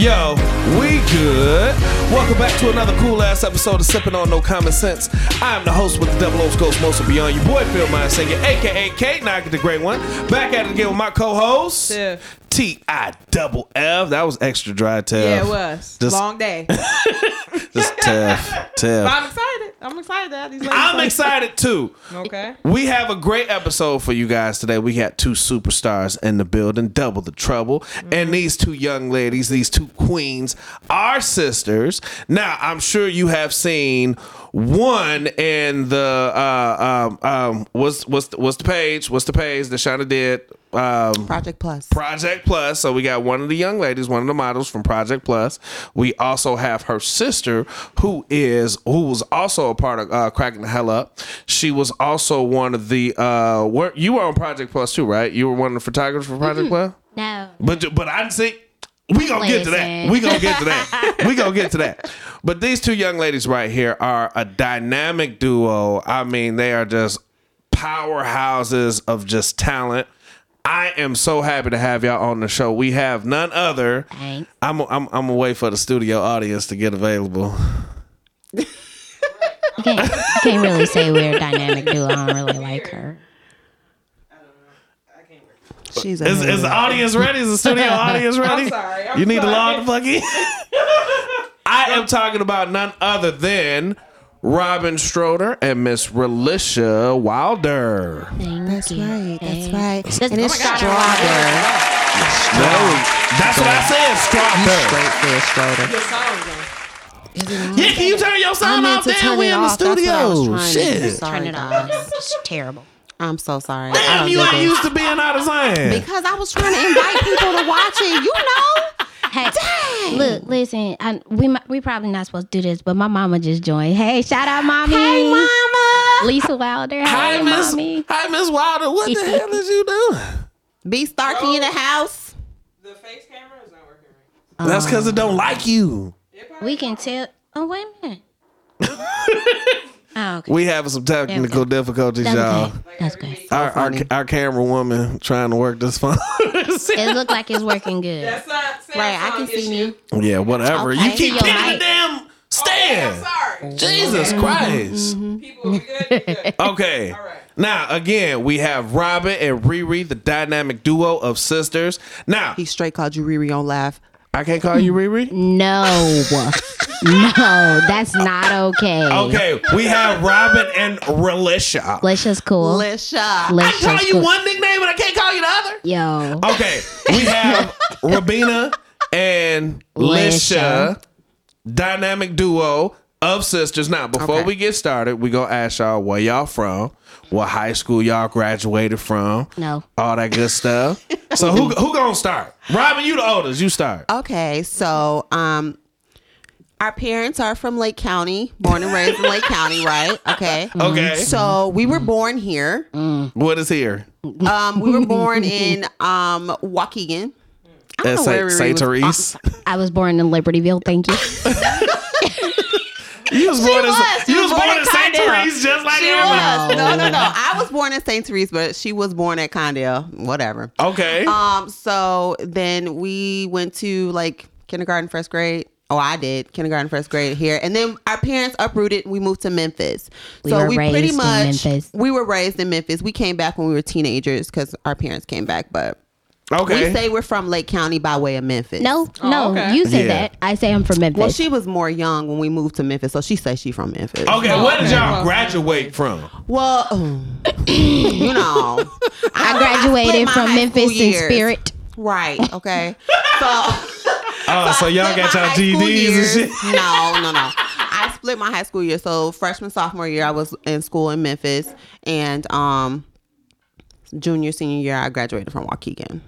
Yo, we good. Welcome back to another cool ass episode of Sipping on No Common Sense. I'm the host with the Double O's Ghost Most of Beyond. Your boy Phil Mind Singer, aka Kate Knock the Great One. Back at it again with my co-host Tiff. T I double F. That was extra dry, Tiff. Yeah, it was. Just- Long day. Just Tiff, Tiff. I'm excited. Have these ladies. I'm excited too. Okay. We have a great episode for you guys today. We got two superstars in the building, double the trouble. And mm-hmm. these two young ladies, these two queens, are sisters. Now, I'm sure you have seen one and the uh um um what's what's the, what's the page? What's the page that Shauna did? Um Project Plus. Project Plus. So we got one of the young ladies, one of the models from Project Plus. We also have her sister, who is who was also a part of uh, Cracking the Hell Up. She was also one of the. Uh, were, you were on Project Plus too, right? You were one of the photographers for Project Plus. No. But but I didn't see. We gonna get to that. Listen. We gonna get to that. we gonna get to that. But these two young ladies right here are a dynamic duo. I mean, they are just powerhouses of just talent. I am so happy to have y'all on the show. We have none other. Thanks. I'm I'm I'm gonna wait for the studio audience to get available. You can't, you can't really say we're a dynamic duo. I don't really like her. She's Is, is the audience ready? Is the studio audience ready? I'm sorry. I'm you need the sorry. law to fuck in? I am talking about none other than Robin Stroder and Miss Relisha Wilder. Thank That's you. right. That's right. That's- and oh it's my God. strawberry. No, that's what I said. Strawberry. Straight for Stroder. Your. Yeah, can you turn your I sound off? to Damn, we it in the off. That's what I was studio. trying to do. Shit. Turn it guys. off. It's terrible. I'm so sorry. Damn, don't you ain't used to being out of Zion. Because I was trying to invite people to watch it. You know. Hey, Dang. look, listen. I, we we probably not supposed to do this, but my mama just joined. Hey, shout out, mommy. Hey, mama. Lisa Wilder. Hi, Hey, Miss. mommy. Hi, Miss Wilder. What the hell is you doing? Be Starkey in the house. The face camera is not working right. That's because it don't like you. We can tell. Oh wait a minute. oh, okay. We having some technical difficulties, That's y'all. okay. That's good. Our, our our camera woman trying to work this phone. It looked like it's working good. That's not Samsung Right, I can see issue. me. yeah, whatever. Okay. You keep Your hitting the mic. damn Okay, stand. Oh, I'm sorry. Jesus mm-hmm. Christ. Mm-hmm. People, good? Good. Okay. All right. Now again, we have Robin and Riri, the dynamic duo of sisters. Now He straight called you Riri on laugh. I can't call you Riri. No, no, that's not okay. Okay, we have Robin and Relisha. Let's cool. Lisha. I Let's call you cool. one nickname, but I can't call you the other. Yo, Okay, we have Rabina and Lisha, Lisha. dynamic duo of sisters. Now, before Okay. we get started, we gonna ask y'all where y'all from, what high school y'all graduated from, no. all that good stuff. so who who gonna start? Robin, you the oldest. You start. Okay, so um, our parents are from Lake County, born and raised in Lake County, right? Okay. Okay. So we were born here. What is here? Um, we were born in um Waukegan. I don't At know where we Saint was- Therese. I was born in Libertyville. Thank you. You was born in was. She you was was born born in in Saint Condell. Therese, just like She everybody. was. No, no, no. I was born in St. Therese, but she was born at Condell. Whatever. Okay. Um, so then we went to like kindergarten, first grade. Oh, I did kindergarten, first grade here, and then our parents uprooted. We moved to Memphis. We so were we pretty raised in much Memphis. we were raised in Memphis. We came back when we were teenagers because our parents came back, but okay. we say we're from Lake County by way of Memphis. No, no, okay. you say Yeah. that. I say I'm from Memphis. Well, she was more young when we moved to Memphis, so she says she from Memphis. okay, where did okay. y'all graduate from? Well, you know, I graduated split my from Memphis in spirit. Right. Okay. So. Oh, so y'all got y'all GDs years- and shit. No, no, no. I split my high school year. So freshman, sophomore year, I was in school in Memphis, and um, junior, senior year, I graduated from Waukegan.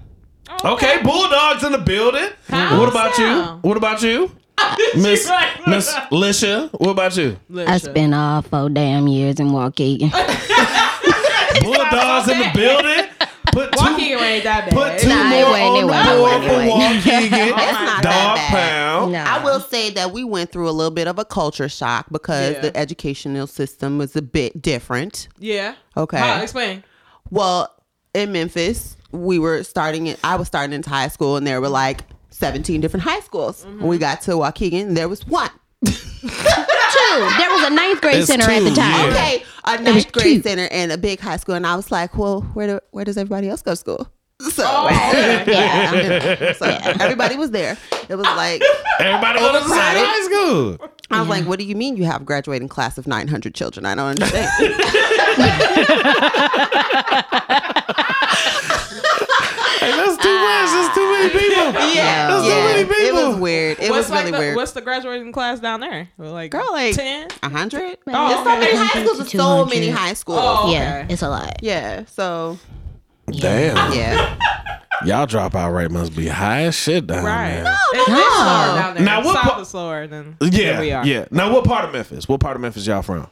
Okay, Bulldogs in the building. What about you? What about you? Miss Miss Lisha, what about you? I spent all four damn years in Waukegan. Bulldogs in the building. Put two, Waukegan ain't that bad. put two Nah, more wasn't, on it the board it for wasn't. Waukegan. It's not Dog that bad. pound. No. I will say that we went through a little bit of a culture shock because Yeah. the educational system was a bit different. Yeah. Okay. How? Explain. Well, in Memphis, we were starting it. I was starting into high school, and there were like, 17 different high schools. When we got to Waukegan, there was one. Two. There was a ninth grade It's center at the time. yeah. Okay, a was ninth grade cute. center and a big high school, and I was like, well, where do, where does everybody else go to school? So, oh, Yeah. so everybody was there. It was like Everybody go to the same Overcrowded. high school. I was like, what do you mean you have a graduating class of 900 children? I don't understand. Hey, that's too much. That's too many ah. people. yeah, That's so yeah. many It was weird. It what's was like really the, weird. What's the graduating class down there? Like Girl, like ten. a hundred. Oh, There's so many high schools. There's so many high schools. Oh, okay. Yeah, it's a lot. Yeah. So Damn. yeah. Y'all dropout rate must be high as shit down Right. there. It's, it's No. slower down there. Now, what South pa- is slower than Yeah, we are. yeah. Now, what part of Memphis? What part of Memphis y'all from?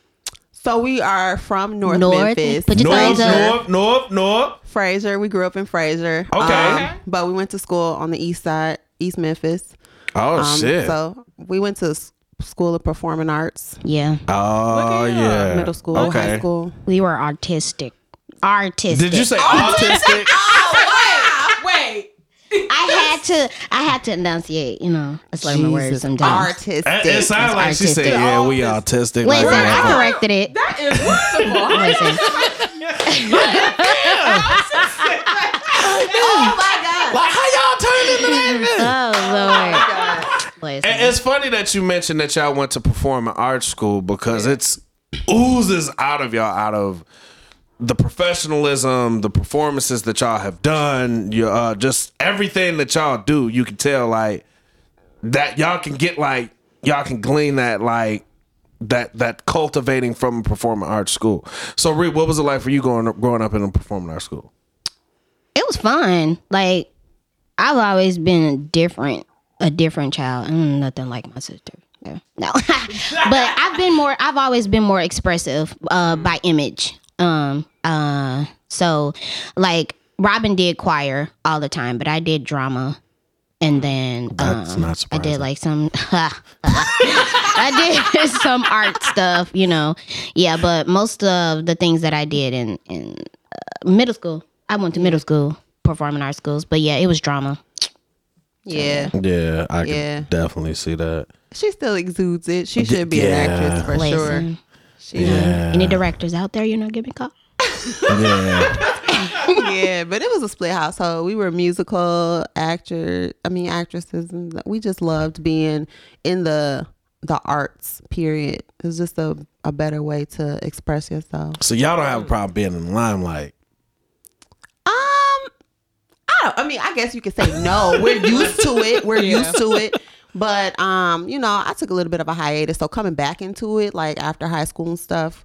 So we are from North, North. Memphis. Put your North, thumbs up. north, north, north. Frayser. We grew up in Frayser. Okay. Okay. but we went to school on the east side, East Memphis. Oh Um, shit. So we went to School of Performing Arts, Yeah. oh yeah. middle school, Okay. high school. We were artistic. Artistic. Did you say artistic? Wait. I had to I had to enunciate, you know. I slur my words Jesus. sometimes. Artistic. It, it sounds like she said, "Yeah, we autistic." like Listen, that. I corrected it. That is wonderful. Oh my god. Like, how y'all turned into that? Oh Lord. Oh Listen. And It's funny that you mentioned that y'all went to performing art school because it's oozes out of y'all out of the professionalism, the performances that y'all have done, your uh, just everything that y'all do. You can tell like that y'all can get like y'all can glean that like that that cultivating from a performing arts school. So, Reed, what was it like for you growing up, growing up in a performing arts school? it was fun. Like I've always been a different, a different child. Mm, nothing like my sister. Yeah. No, but I've been more. I've always been more expressive uh, by image. Um. Uh. So, like Robin did choir all the time, but I did drama, and then That's um, not I did like some. I did some art stuff, you know. Yeah, but most of the things that I did in in uh, middle school, I went to middle school performing arts schools. But yeah, it was drama. Yeah. Yeah, I Yeah. can definitely see that. She still exudes it. She should be an actress for sure. Listen, She, Yeah, any directors out there, you know, give me a call. yeah. yeah, but it was a split household. We were musical actor, I mean actresses, and we just loved being in the the arts. Period. It was just a a better way to express yourself. So y'all don't have a problem being in the limelight. Um, I don't. I mean, I guess you could say no. We're used to it. We're Yeah. used to it. But um, you know, I took a little bit of a hiatus. So coming back into it, like after high school and stuff,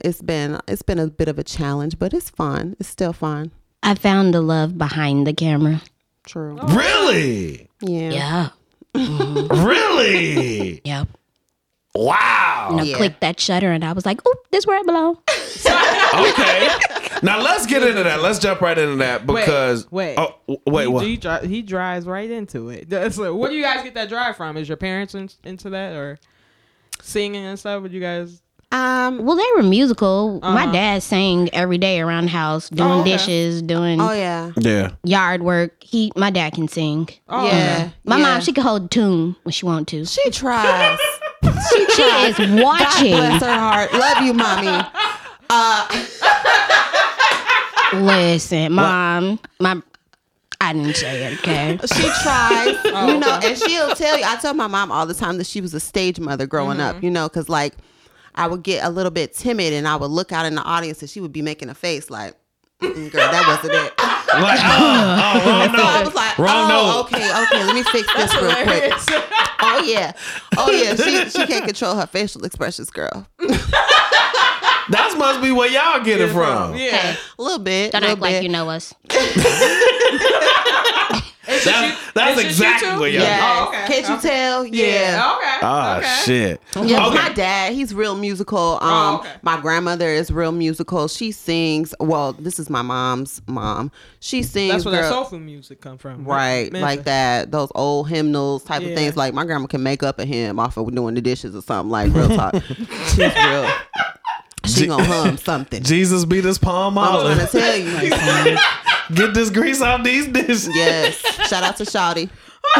it's been it's been a bit of a challenge, but it's fun. It's still fun. I found the love behind the camera. True. Really? Yeah. Yeah. Really? Yep. Wow. And I Yeah. clicked that shutter, and I was like, "Oh, this where I belong." Okay. Now let's get into that. Let's jump right into that because wait. Oh, wait. he, What? He, dri- he drives right into it. That's like, where do you guys get that drive from? Is your parents in, into that or singing and stuff? Would you guys? Um. Well, they were musical. My Uh-huh. dad sang every day around the house, doing Oh, okay. dishes, doing Oh yeah. yeah. yard work. He, my dad can sing. Oh, Yeah. okay. My yeah. mom, she can hold a tune when she want to. She tries. She is God watching. bless her heart. Love you, mommy. Listen, mom, my, I didn't say it. Okay. She tries, Oh, you know, and she'll tell you. I tell my mom all the time that she was a stage mother growing Mm-hmm. up, you know, because like I would get a little bit timid and I would look out in the audience and she would be making a face like, "Mm, "Girl, that wasn't it." Like, oh, oh, wrong So I was like, Wrong "Oh, note. okay, okay, let me fix this real quick." Oh yeah, oh yeah. She she can't control her facial expressions, girl. That must be where y'all get it from. Yeah. Hey, A little bit, don't little act like you know us. It's That's, that's it's just you exactly two? where y'all. Yeah. Oh, okay. Can't you Okay. tell? Yeah. Yeah. Okay. Ah, okay. shit. Yeah, Okay. my dad, he's real musical. Um, Oh, okay. my grandmother is real musical. She sings. Well, this is my mom's mom. She sings. That's where that girl- soul food music come from. Right, Memphis. like that. Those old hymnals type Yeah. of things. Like my grandma can make up a hymn off of doing the dishes or something. Like real talk. She's real. She gonna hum something. Jesus be this palm I'm trying to tell you. Get this grease off these dishes. Yes. Shout out to Shawty.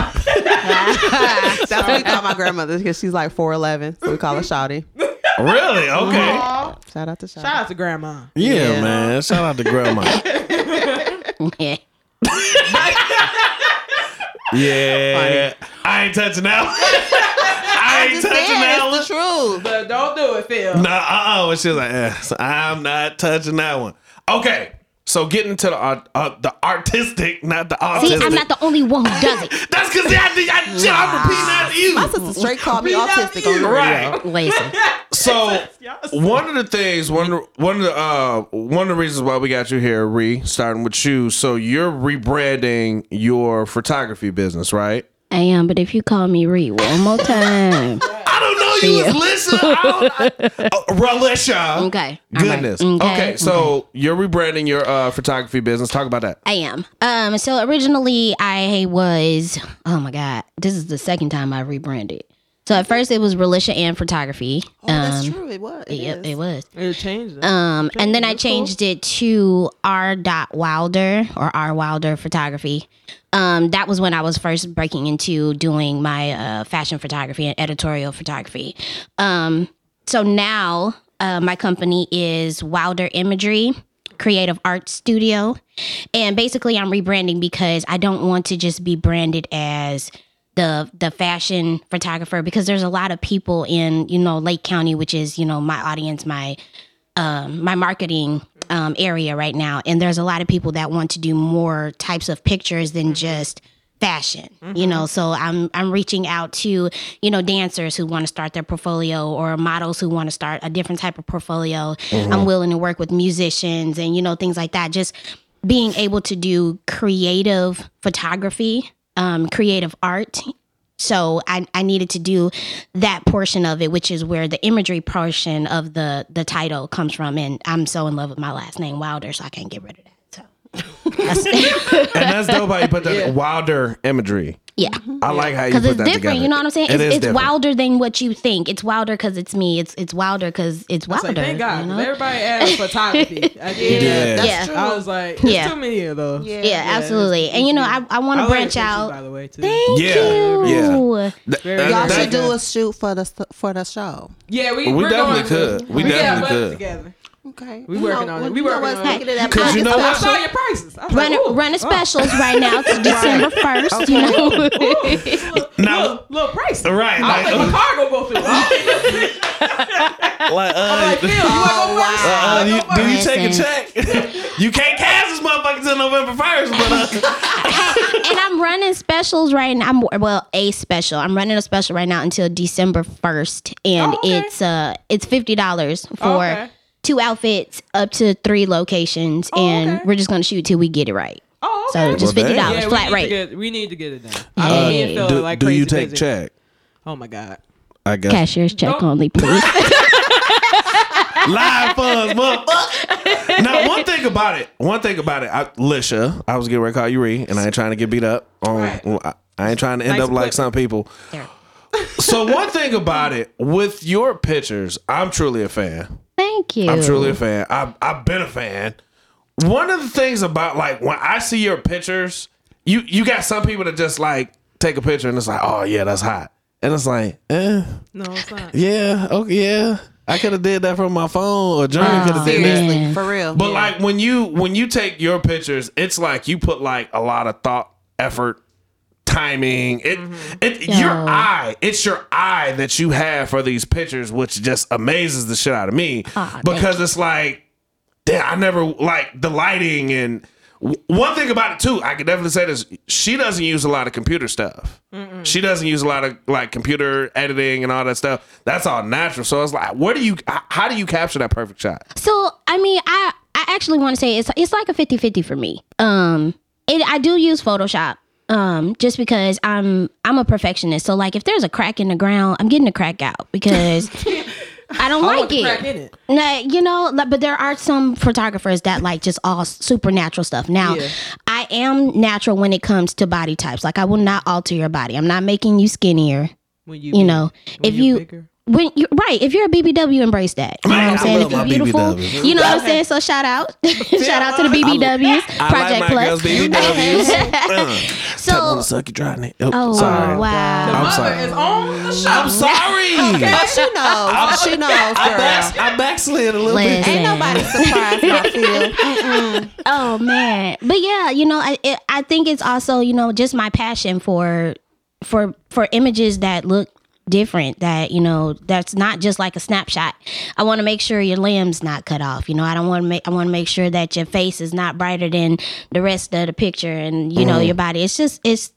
That's what we call my grandmother because she's like four eleven, so we call her Shawty. Really? Mm-hmm. Okay. Aw, Shout out to Shawty. Shout out to grandma. Yeah, Yeah. man. Shout out to grandma. Yeah. Yeah. I ain't touching that one. I ain't touching that one. it's the truth. But don't do it, Phil. No, uh, uh But she was like, eh, so I'm not touching that one. Okay. So getting to the art, uh, the artistic, not the autistic. See, I'm not the only one who does it. That's because I, I, I, am repeating that to you. My sister straight called me autistic on the radio. Right. Listen. So one of the things, one of the, one of the uh, one of the reasons why we got you here, Re, starting with you. So you're rebranding your photography business, right? I am, but if you call me Re one more time. Know you was listening. I don't, I, oh, Relisha. Okay. All right. Goodness. Okay. Okay. So you're rebranding your uh, photography business. Talk about that. I am. Um, so originally I was oh my god, this is the second time I rebranded. So at first it was Relisha and photography. Oh, that's Um, true. It was. It Yep, is. it was. It changed. it. Um, and then I That's cool. changed it to R. Dot Wilder or R. Wilder Photography. Um, that was when I was first breaking into doing my uh, fashion photography and editorial photography. Um, so now uh, my company is Wilder Imagery Creative Arts Studio, and basically I'm rebranding because I don't want to just be branded as the the fashion photographer because there's a lot of people in you know Lake County, which is you know my audience, my um, my marketing um, area right now, and there's a lot of people that want to do more types of pictures than just fashion you know? So i'm i'm reaching out to you know dancers who want to start their portfolio or models who want to start a different type of portfolio. I'm willing to work with musicians and you know things like that. Just being able to do creative photography um, creative art. So I, I needed to do that portion of it which is where the imagery portion of the the title comes from. And i'm so in love with my last name wilder so i can't get rid of that And that's dope how you put that wilder imagery. yeah I like how you because put it's that different. together. You know what I'm saying? It It's, is it's wilder than what you think. It's wilder because it's me. It's it's wilder because it's It's wilder. like, thank God. you 'cause know? Everybody added photography. I did. Yeah. That's Yeah. true. I was like, there's Yeah. too many of those. Yeah. Yeah, absolutely. And you know, I, I want to branch pictures, out. by the way, too. Thank Yeah, you. Yeah. Th- Y'all should do a shoot for the for the show. Yeah, we, We definitely could. We definitely could. Together. Okay. We You working know, on it. We working on it. making it that 'Cause you know I what? saw your prices. I was Run like, ooh, running oh. specials right now to December first. You know, Little, Now- little, little price. Right, I like- don't think my car gonna go through. I'm like, uh, like, Phil, you want to go first? uh, you, do you take a check? you can't cash this motherfucker till November first, but uh, and I'm running specials right now. I'm well, a special. I'm running a special right now until December first, and Oh, okay. it's uh it's fifty dollars for Okay. Two outfits up to three locations, Oh, and okay. we're just gonna shoot till we get it right. Oh, okay. So just Well, fifty dollars yeah, flat we rate. To get, we need to get it done. I mean, me and Phil do, like do you take busy. check? Oh my god. I guess Cashier's check Don't- only, please. live funds, motherfucker. now, one thing about it, one thing about it, I, Lisha, I was getting ready to call you Ree, and I ain't trying to get beat up. On, Right. I, I ain't trying to end Nice up like some people. There. So, one thing about it, with your pictures, I'm truly a fan. Thank you. I'm truly a fan. I've, I've been a fan. One of the things about like when I see your pictures, you you got some people that just like take a picture and it's like, oh yeah, that's hot, and it's like, eh, No, it's not. yeah, okay, yeah, I could have did that from my phone, or Journey Oh, could have did that. For real. But like when you when you take your pictures, it's like you put like a lot of thought, effort, timing. It it your eye, it's your eye that you have for these pictures, which just amazes the shit out of me Aw, thank because it's like, damn, I never like the lighting and. One thing about it too, I can definitely say this: she doesn't use a lot of computer stuff. She doesn't use a lot of like computer editing and all that stuff. That's all natural. So it's like, where do you? How do you capture that perfect shot? So I mean, I I actually want to say it's it's like a 50-50 for me. Um, it I do use Photoshop. Um, just because I'm I'm a perfectionist. So like, if there's a crack in the ground, I'm getting a crack out because I don't I like it. crack in it. Nah, you know, like, but there are some photographers that like just all supernatural stuff. Now, Yeah. I am natural when it comes to body types. Like, I will not alter your body. I'm not making you skinnier. When You big- know, if you bigger. When you right, if you're a BBW, embrace that. You know what I'm saying? If you're beautiful, BBWs. you know what I'm saying. So shout out, shout out to the BBWs, Project Plus. BBWs. Uh, So- Tap on the sucky dry neck. Oh, Oh sorry. wow. The I'm mother sorry. is on the show. I'm sorry. Oh, she knows. she knows, I, girl. back, I backslid a little bit. Ain't nobody surprised I feel. Mm-mm. Oh man, but yeah, you know, I it, I think it's also you know just my passion for for for images that look different that you know that's not just like a snapshot. I want to make sure your limbs not cut off you know? I don't want to make i want to make sure that your face is not brighter than the rest of the picture and you know your mm-hmm. body. It's just it's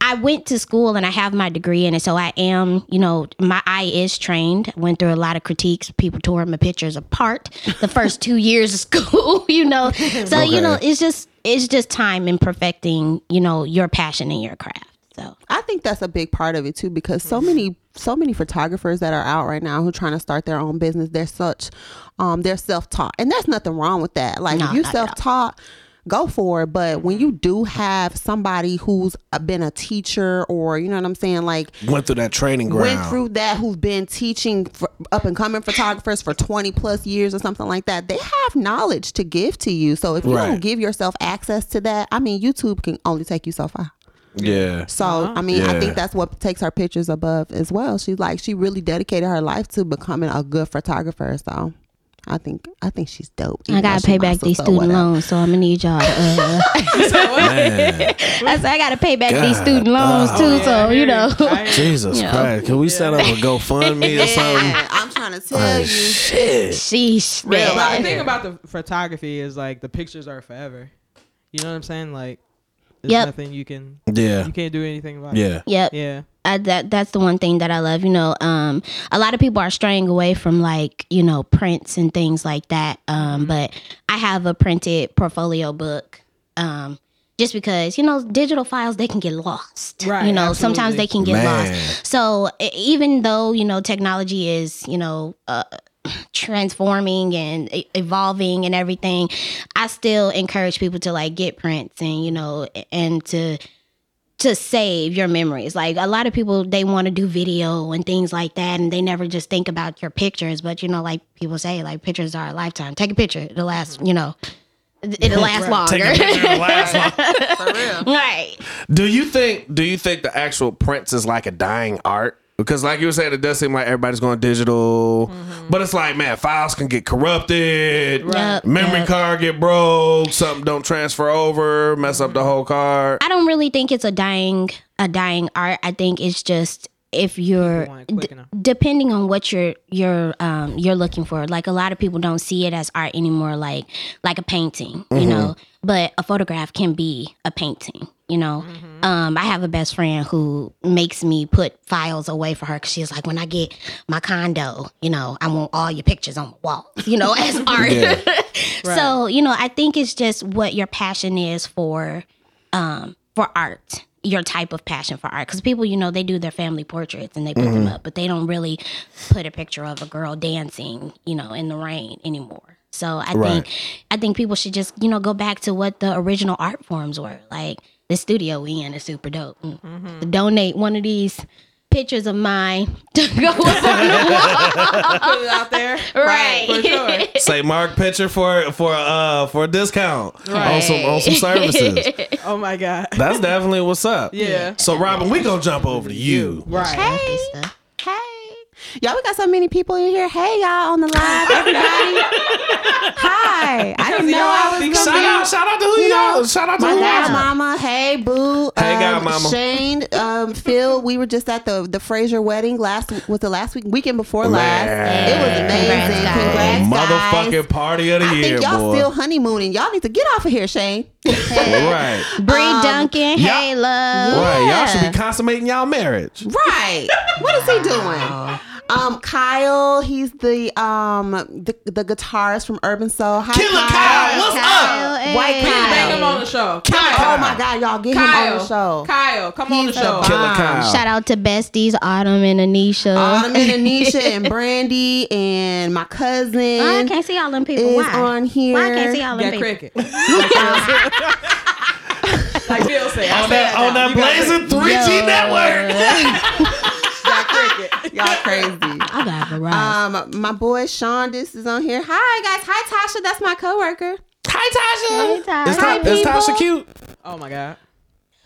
i went to school and i have my degree in it so i am you know my eye is trained. Went through a lot of critiques. People tore my pictures apart the first two years of school you know? So you know it's just it's just time in perfecting you know your passion and your craft so. I think that's a big part of it too, because so many, so many photographers that are out right now who are trying to start their own business. They're such, um, they're self taught, and there's nothing wrong with that. Like No, if you not at all. self taught, go for it. But when you do have somebody who's been a teacher, or you know what I'm saying, like Went through that training ground. went through that who's been teaching up and coming photographers for 20 plus years or something like that they have knowledge to give to you so if you Right. don't give yourself access to that i mean youtube can only take you so far yeah. so i mean Yeah. i think that's what takes her pictures above as well she's like she really dedicated her life to becoming a good photographer so i think i think she's dope I gotta pay back these student whatever. loans, so I'm gonna need y'all. To, uh, I said I gotta pay back these student loans Oh, too, Yeah, so you know. I hear Jesus Yeah. Christ. Can we set up a GoFundMe or something? Yeah, i'm trying to tell Oh, you shit. Sheesh, Real man. life. The thing about the photography is like the pictures are forever. You know what I'm saying? Like, there's Yep. nothing you can. Yeah. You can't do anything about it. Yeah. Yep. Yeah. I, that that's the one thing that I love. You know, um, a lot of people are straying away from like you know prints and things like that. Um, but I have a printed portfolio book. Um, just because you know digital files they can get lost. Right, You know, sometimes they can get Man. lost. So even though you know technology is you know. Uh, transforming and evolving and everything i still encourage people to like get prints and you know and to to save your memories. Like a lot of people, they want to do video and things like that, and they never just think about your pictures. But you know, like people say, like pictures are a lifetime. Take a picture; it'll last. You know, it'll last longer. Take a picture of the last one. for real right? Do you think do you think the actual prints is like a dying art? Because like you were saying, it does seem like everybody's going digital. Mm-hmm. But it's like, man, files can get corrupted. Yep, Memory yep. card get broke, something don't transfer over, mess up the mm-hmm. whole card. I don't really think it's a dying a dying art. I think it's just if you're want it quick d- depending on what you're you're um you're looking for. Like a lot of people don't see it as art anymore, like like a painting, you mm-hmm. know. But a photograph can be a painting, you know. Um, I have a best friend who makes me put files away for her because she's like, when I get my condo, you know, I want all your pictures on the wall, you know, as art. Yeah. So, you know, I think it's just what your passion is for um for art. Your type of passion for art. Because people, you know, they do their family portraits and they put them up, but they don't really put a picture of a girl dancing, you know, in the rain anymore. So I Right. think I think people should just, you know, go back to what the original art forms were. Like the studio we in is super dope. Mm. Donate one of these pictures of mine to go up on the wall. Put it out there. Right. For sure. Say mark picture for for uh for a discount on some on some services. Oh my God. That's definitely what's up. Yeah. So Robin, we gonna jump over to you. Right. Hey, hey. Y'all, we got so many people in here. Hey, y'all on the live, everybody. Hi. I didn't know I was Shout gonna be. out, shout out to who you know, y'all. Shout out to My who dad, y'all. mama, hey boo, Hey, um, godmama. Shane, um, Phil. We were just at the the Fraser wedding last was the last week weekend before last. Man. It was amazing. Congrats, Congrats, guys. guys. Motherfucking party of the I year, think y'all boy. still honeymooning. Y'all need to get off of here, Shane. right. Bree Um, Duncan, hey love. Right. Y'all should be consummating y'all marriage. Right. What is he doing? Um, Kyle, he's the um the, the guitarist from Urban Soul. Hi, Killer Kyle, what's Kyle, up? hey. White Bring Kyle. him on the show. Oh Kyle. my God, y'all get him on the show. Kyle, come on the show. bomb. Killer Kyle. Shout out to besties Autumn and Anisha. Autumn and Anisha and Brandy and my cousin Oh, I can't see all them people. is Why? on here. Why I can't see all them Got people? cricket. like Bill said. On said that on that blazing 3G network. Got cricket. Y'all crazy. I got the right. Um, my boy Sean, this is on here. Hi guys. Hi Tasha, that's my coworker. Hi Tasha. Hey, Tasha. Is, Hi, Ta- is Tasha cute? Oh my God.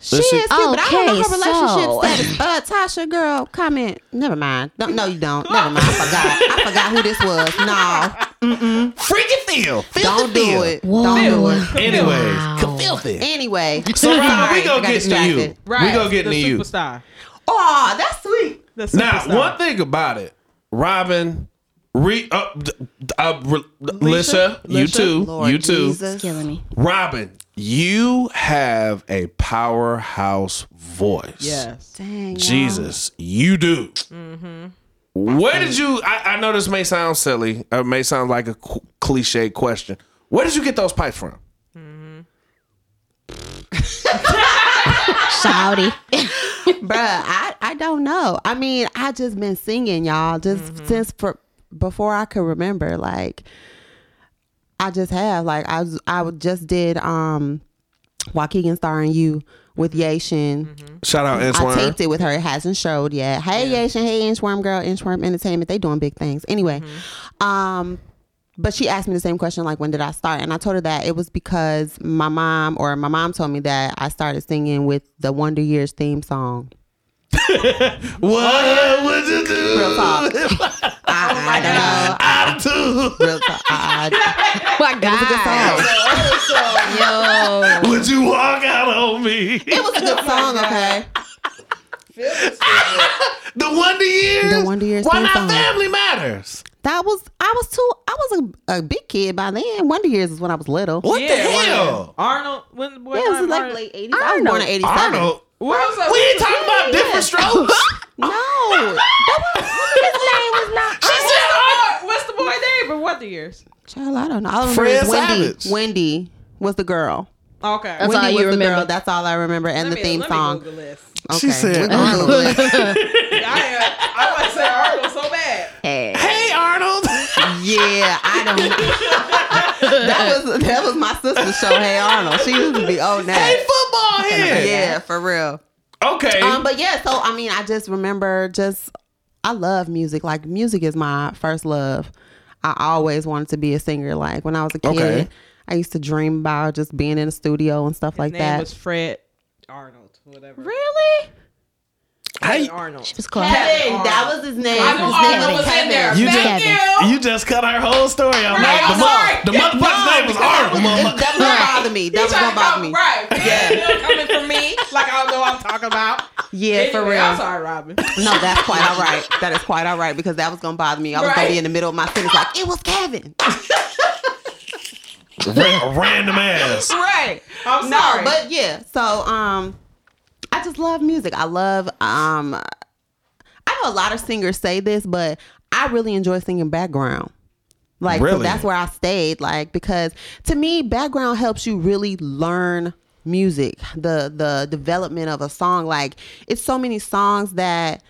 She Let's is cute, but I don't know her relationship so- status. Uh, Tasha, girl, comment. Never mind. Don't, no, you don't. Never mind. I forgot. I forgot who this was. No, Mm-mm. Freaky Phil. don't do it. Whoa. Don't do it. Anyways, Wow. filthy. Anyway, So Robin, we Sorry, gonna get into you. Right. We gonna get the into you. superstar. Oh, that's sweet. The Now, superstar. one thing about it, Robin, re, uh, d- d- uh, re, Lisha, you too, Lord you too. Killing me. Robin, you have a powerhouse voice. Yes. Dang, y'all. Jesus, you do. Mm-hmm. Where did you? I, I know this may sound silly, It may sound like a qu- cliche question. Where did you get those pipes from? Shouty. Bruh, I, I don't know. I mean, I just been singing, y'all, just Mm-hmm. since for before I could remember. Like, I just have. Like, I was, I just did um, Waukegan starring you with Yashin. Mm-hmm. Shout out I taped it with her. It hasn't showed yet. Hey, Yashin. Hey, Inchworm Girl. Inchworm Entertainment. They doing big things. Anyway, um, but she asked me the same question, like, when did I start? And I told her that it was because my mom, or my mom told me that I started singing with the Wonder Years theme song. What oh, would you do? Real talk. I, I don't know. Attitude. Real talk. I, My it was a good song. Yo. Would you walk out on me? It was a good song, okay? The Wonder Years. The Wonder Years Why not song. Family Matters? That was I was too I was a, a big kid by then. Wonder Years is when I was little. What yeah, the hell? Arnold. When, when Yeah, it was like late eighties. I was born in eighty seven. Arnold. What was that? We ain't talking about different strokes. No. That was, his name was not She said, oh, what's the boy name? But what the years? Child, I don't know. All I remember Fred is Wendy. Savage. Wendy was the girl. Okay. That's Wendy all you was the girl. That's all I remember. And Let the me- theme let me song. Google this. Okay. She said, we're gonna Google it. I, I want to say Arnold so bad. Hey. Hey, Arnold. Yeah, I don't. that was that was my sister's show. Hey Arnold, she used to be on that. hey, football head. Yeah, for real. Okay. Um, but yeah, so I mean, I just remember just I love music. Like music is my first love. I always wanted to be a singer. Like when I was a kid, Okay. I used to dream about just being in a studio and stuff like name that. was Fred Arnold. Whatever. really? Hey, Arnold. She was close. Kevin, that was his name. I knew His name Arnold was was in there. You Thank just- you. you just cut our whole story off. Right, Like, the, I'm mo- sorry. the motherfucker's name was Arnold. motherfucker. That was gonna bother me. That was gonna bother me. Right. Yeah. coming from me. Like I don't know what I'm talking about. Yeah, for real. I'm sorry, Robin. No, that's quite all right. That is quite all right because that was gonna bother me. I was gonna be in the middle of my sentence like it was Kevin. Random ass. Right. I'm sorry. No, sorry. but yeah. So um, I just love music. I love um, I know a lot of singers say this, but I really enjoy singing background. Like Really? that's where I stayed. Like because to me, background helps you really learn music, the the development of a song. Like it's so many songs that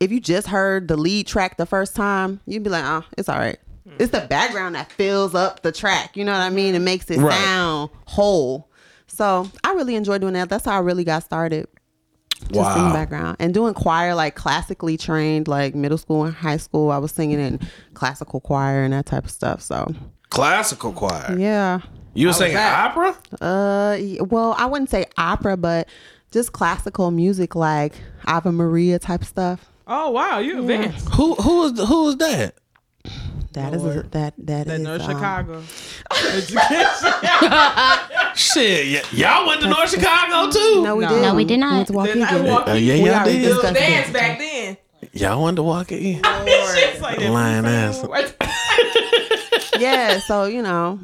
if you just heard the lead track the first time, you'd be like, oh, it's all right. It's the background that fills up the track. You know what I mean? It makes it Right. sound whole. So I really enjoy doing that. That's how I really got started. Just Wow. singing background and doing choir, like classically trained, like middle school and high school. I was singing in classical choir and that type of stuff. So Classical choir. yeah. You were singing opera? Uh, well, I wouldn't say opera, but just classical music, like Ave Maria type stuff. oh wow, you advanced. Who who was who was that? That is a, Lord. that that That is, North um, Chicago. Shit, y- y'all went to North Chicago too. No, we No. did. No, we did not. went to Then I Waukegan. walked Uh, yeah, y'all did. It was discussed dance back then. Y'all went to Walker. Shit's like that. Lying ass. yeah, so you know,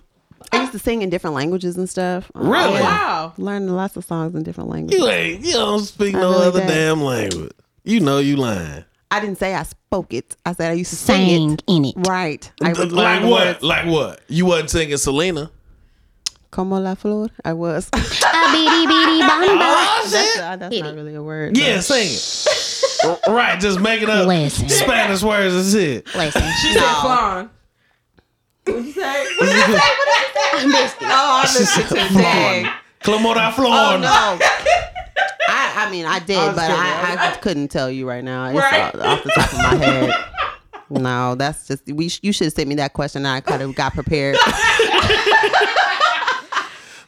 I used to sing in different languages and stuff. Um, Really? yeah. Wow. Learned lots of songs in different languages. You ain't you don't speak I no really other did. damn language. You know you lying. I didn't say I spoke it. I said I used to sing Sang it. in it. Right. I would like learn what? words. Like what? You wasn't singing Selena. Como la flor. I was. A bitty bitty bamba. Oh that's shit! that's not really a word. Yeah, but- sing it. Right, just making up Listen. Spanish words and shit. Listen. She said flan. What'd you say? What did you say? I missed it. Oh, I listened to it. Dang. Como da flor. Oh no. I, I mean, I did, I but. I, I couldn't tell you right now. It's Right. off, off the top of my head. No, that's just we. You should have sent me that question. and I could have got prepared.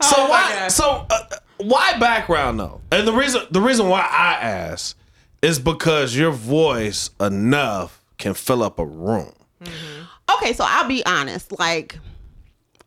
So Oh, why? God. So uh, why background though? And the reason the reason why I ask is because your voice enough can fill up a room. Okay, so I'll be honest. Like,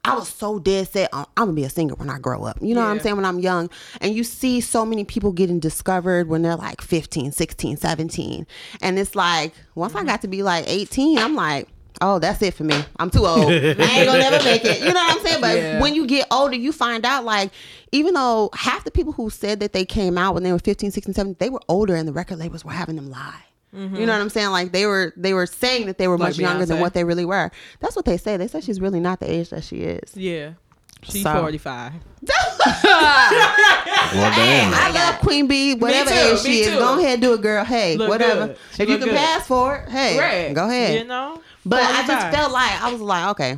I was so dead set on I'm gonna be a singer when I grow up. You know what I'm saying? When I'm young. And you see so many people getting discovered when they're like 15, 16, 17. And it's like, once I mm-hmm. got to be like 18, I'm like, oh, that's it for me. I'm too old. I ain't gonna never make it. You know what I'm saying? But Yeah. when you get older, you find out like, even though half the people who said that they came out when they were 15, 16, 17, they were older and the record labels were having them lie. You know what I'm saying? Like they were they were saying that they were Like much younger than what they really were. That's what they say. They say she's really not the age that she is. Yeah. She's So- 45. Well, damn. I love Queen Bee, whatever too, age she is. too. Go ahead, do it, girl. Hey, Look whatever. If you can good. pass for it, hey, Right. go ahead. You know? But I just felt like I was like, okay,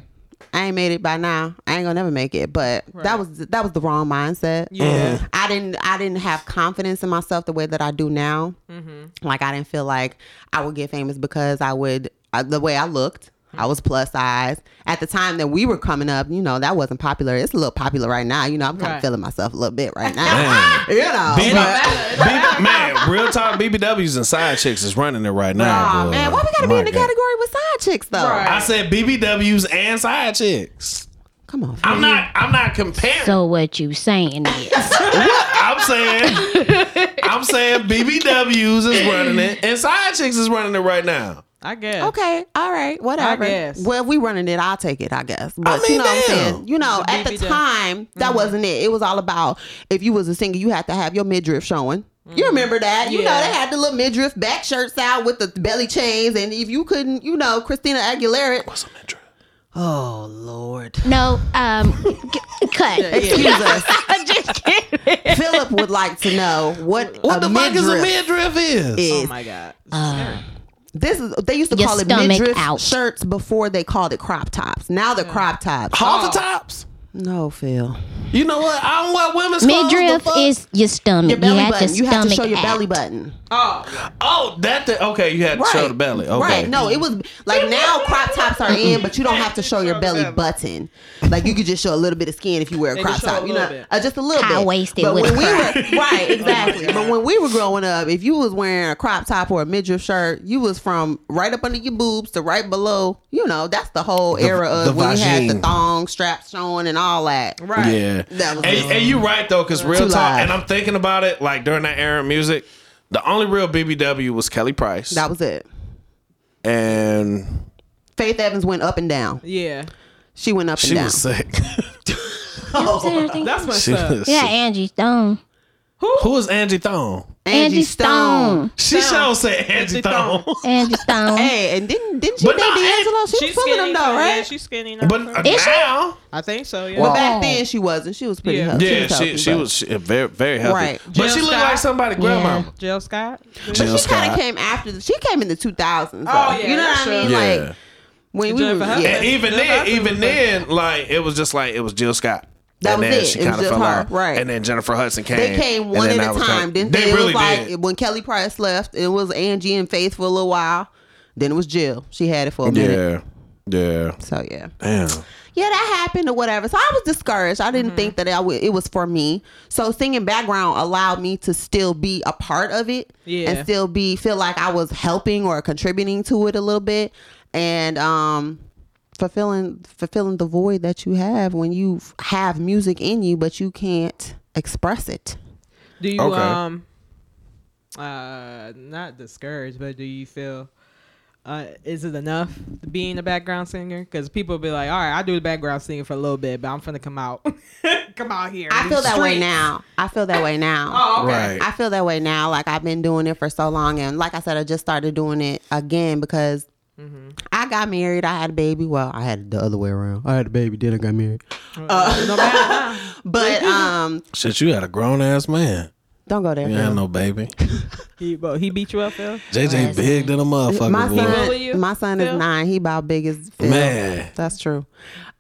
I ain't made it by now. I ain't gonna never make it. But that was that was the wrong mindset. Yeah. I didn't I didn't have confidence in myself the way that I do now. Mm-hmm. Like I didn't feel like I would get famous because I would uh, the way I looked. I was plus size at the time that we were coming up. You know that wasn't popular. It's a little popular right now. You know I'm kind of Right. feeling myself a little bit right now. Man. you know, BB but- BB man, real talk BBWs and side chicks is running it right now. Aw, boy. Oh, man, why we gotta be in the God. category with side chicks though? Right. I said BBWs and side chicks. Come on, I'm not. I'm not comparing. So what you saying is I'm saying. I'm saying BBWs is running it, and side chicks is running it right now. I guess. Okay, all right, whatever. I guess. Well, if we running it, I'll take it, I guess. But mean, you know what I'm saying? You know, The at the BBW. time, that mm-hmm. wasn't it. It was all about if you was a singer, you had to have your midriff showing. You mm-hmm. remember that? You know, they had the little midriff back shirts out with the belly chains, and if you couldn't, you know, Christina Aguilera. What's a midriff? Oh Lord, no. Um, c- cut. excuse us. I'm just kidding. Philip would like to know what What a the fuck is a midriff midriff is? is. Oh my God. This is they used to Your call it midriff out. shirts before they called it crop tops. Now they're crop tops. Halter oh. tops. No, Phil. You know what? I don't want women's clothes. Midriff is your stomach. Your belly you have button. to You have to show stomach your belly button. Oh. Oh, that. The, okay, you had to show the belly. Okay. Right. No, it was like now crop tops are in, but you don't have to show your belly button. Like you could just show a little bit of skin if you wear a crop top. a You know, uh, just a little bit. High-waisted But when we were right, exactly. but when we were growing up, if you was wearing a crop top or a midriff shirt, you was from right up under your boobs to right below. You know, that's the whole era the of when you had the thong straps showing and all that. Right. Yeah. That was- and, and you right though, because real Too talk, live. and I'm thinking about it, like during that era of music, the only real BBW was Kelly Price, That was it. and Faith Evans went up and down. Yeah. She went up and she down. Oh. was sick. That's my she up. was Yeah, sick. Angie Stone. Who is Angie Thong? Angie Stone. She Stone. sure said Angie Angie Thong. Thong. Angie Stone. Hey, and didn't didn't she But date no, D'Angelo? She She's was fucking skinny him now. though, Yeah, right? she's skinny now. But uh, Is she? now, I think so. Yeah. But back then she wasn't. She was pretty Yeah. healthy. yeah, was she healthy, she was she, very very healthy. Right. But Jill she looked Scott? like somebody grandmama. Jill Scott. But Jill she kind of came after. The, she came in the 2000s. Oh, yeah, you know what that's I mean? Yeah. Like when we were, yeah, And even Jill then, even then, like it was just like it was Jill Scott. That and was then it. she It kind of fell her, off. right. And then Jennifer Hudson came. they came one at a time. kind- Didn't they they? It really was like did. when Kelly Price left, it was Angie and Faith for a little while. Then it was Jill. She had it for a minute. Yeah, yeah. So yeah. Damn. yeah, that happened or whatever. So I was discouraged. I didn't think that I would, it was for me. So singing background allowed me to still be a part of it Yeah. and still be feel like I was helping or contributing to it a little bit and um fulfilling fulfilling the void that you have when you have music in you but you can't express it. Do you Okay. um uh not discouraged, but do you feel uh is it enough being a background singer? Because people be like, all right, I do the background singing for a little bit, but I'm finna come out, come out here. I feel these that way now. I feel that way now. Oh, okay. Right. I feel that way now. Like I've been doing it for so long, and like I said, I just started doing it again because I got married. I had a baby. Well, I had it the other way around. I had a baby, then I got married. Uh, no matter now. But um, Shit, you had a grown ass man. don't go there. You Phil. had no baby. He, well, he beat you up, Phil. JJ big than a motherfucker. my son, you, my son is Phil? nine. He about big as Phil. Man. That's true.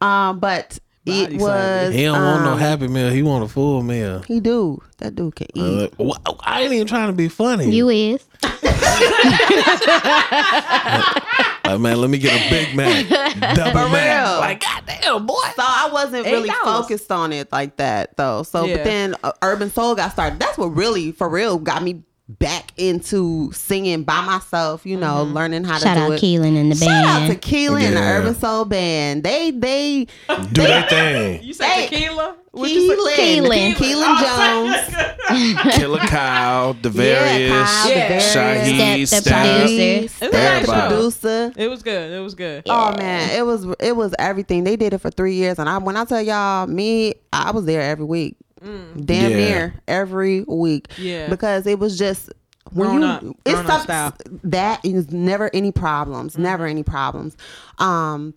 Um, but Body it was. He don't want no um, happy meal. He want a full meal. He do. That dude can eat. Uh, wh- I ain't even trying to be funny. You is. Like, man, let me get a Big Mac, double Mac. real. Like, goddamn, boy. So I wasn't really $8. focused on it like that though. So Yeah. but then uh, Urban Soul got started. That's what really for real got me back into singing by myself, you know, mm-hmm. learning how Shout to do Shout out it. Keelan and the band. Shout out to band. Keelan and the Urban Soul Band. They they Do their thing. You say Hey, tequila? What'd you say? Keelan, Keelan. Keelan Jones. Oh, Killer Kyle, Devarius, Kyle, Yeah. Shaheed, Step- the Steph. producer. It's a Steph, great Everybody. show. producer. It was good. It was good. Oh man, it was it was everything. They did it for three years, and I when I tell y'all, me, I was there every week, damn Yeah. near every week. Yeah. because it was just when Grown you up. it's Grown up style. that is never any problems, never any problems. Um,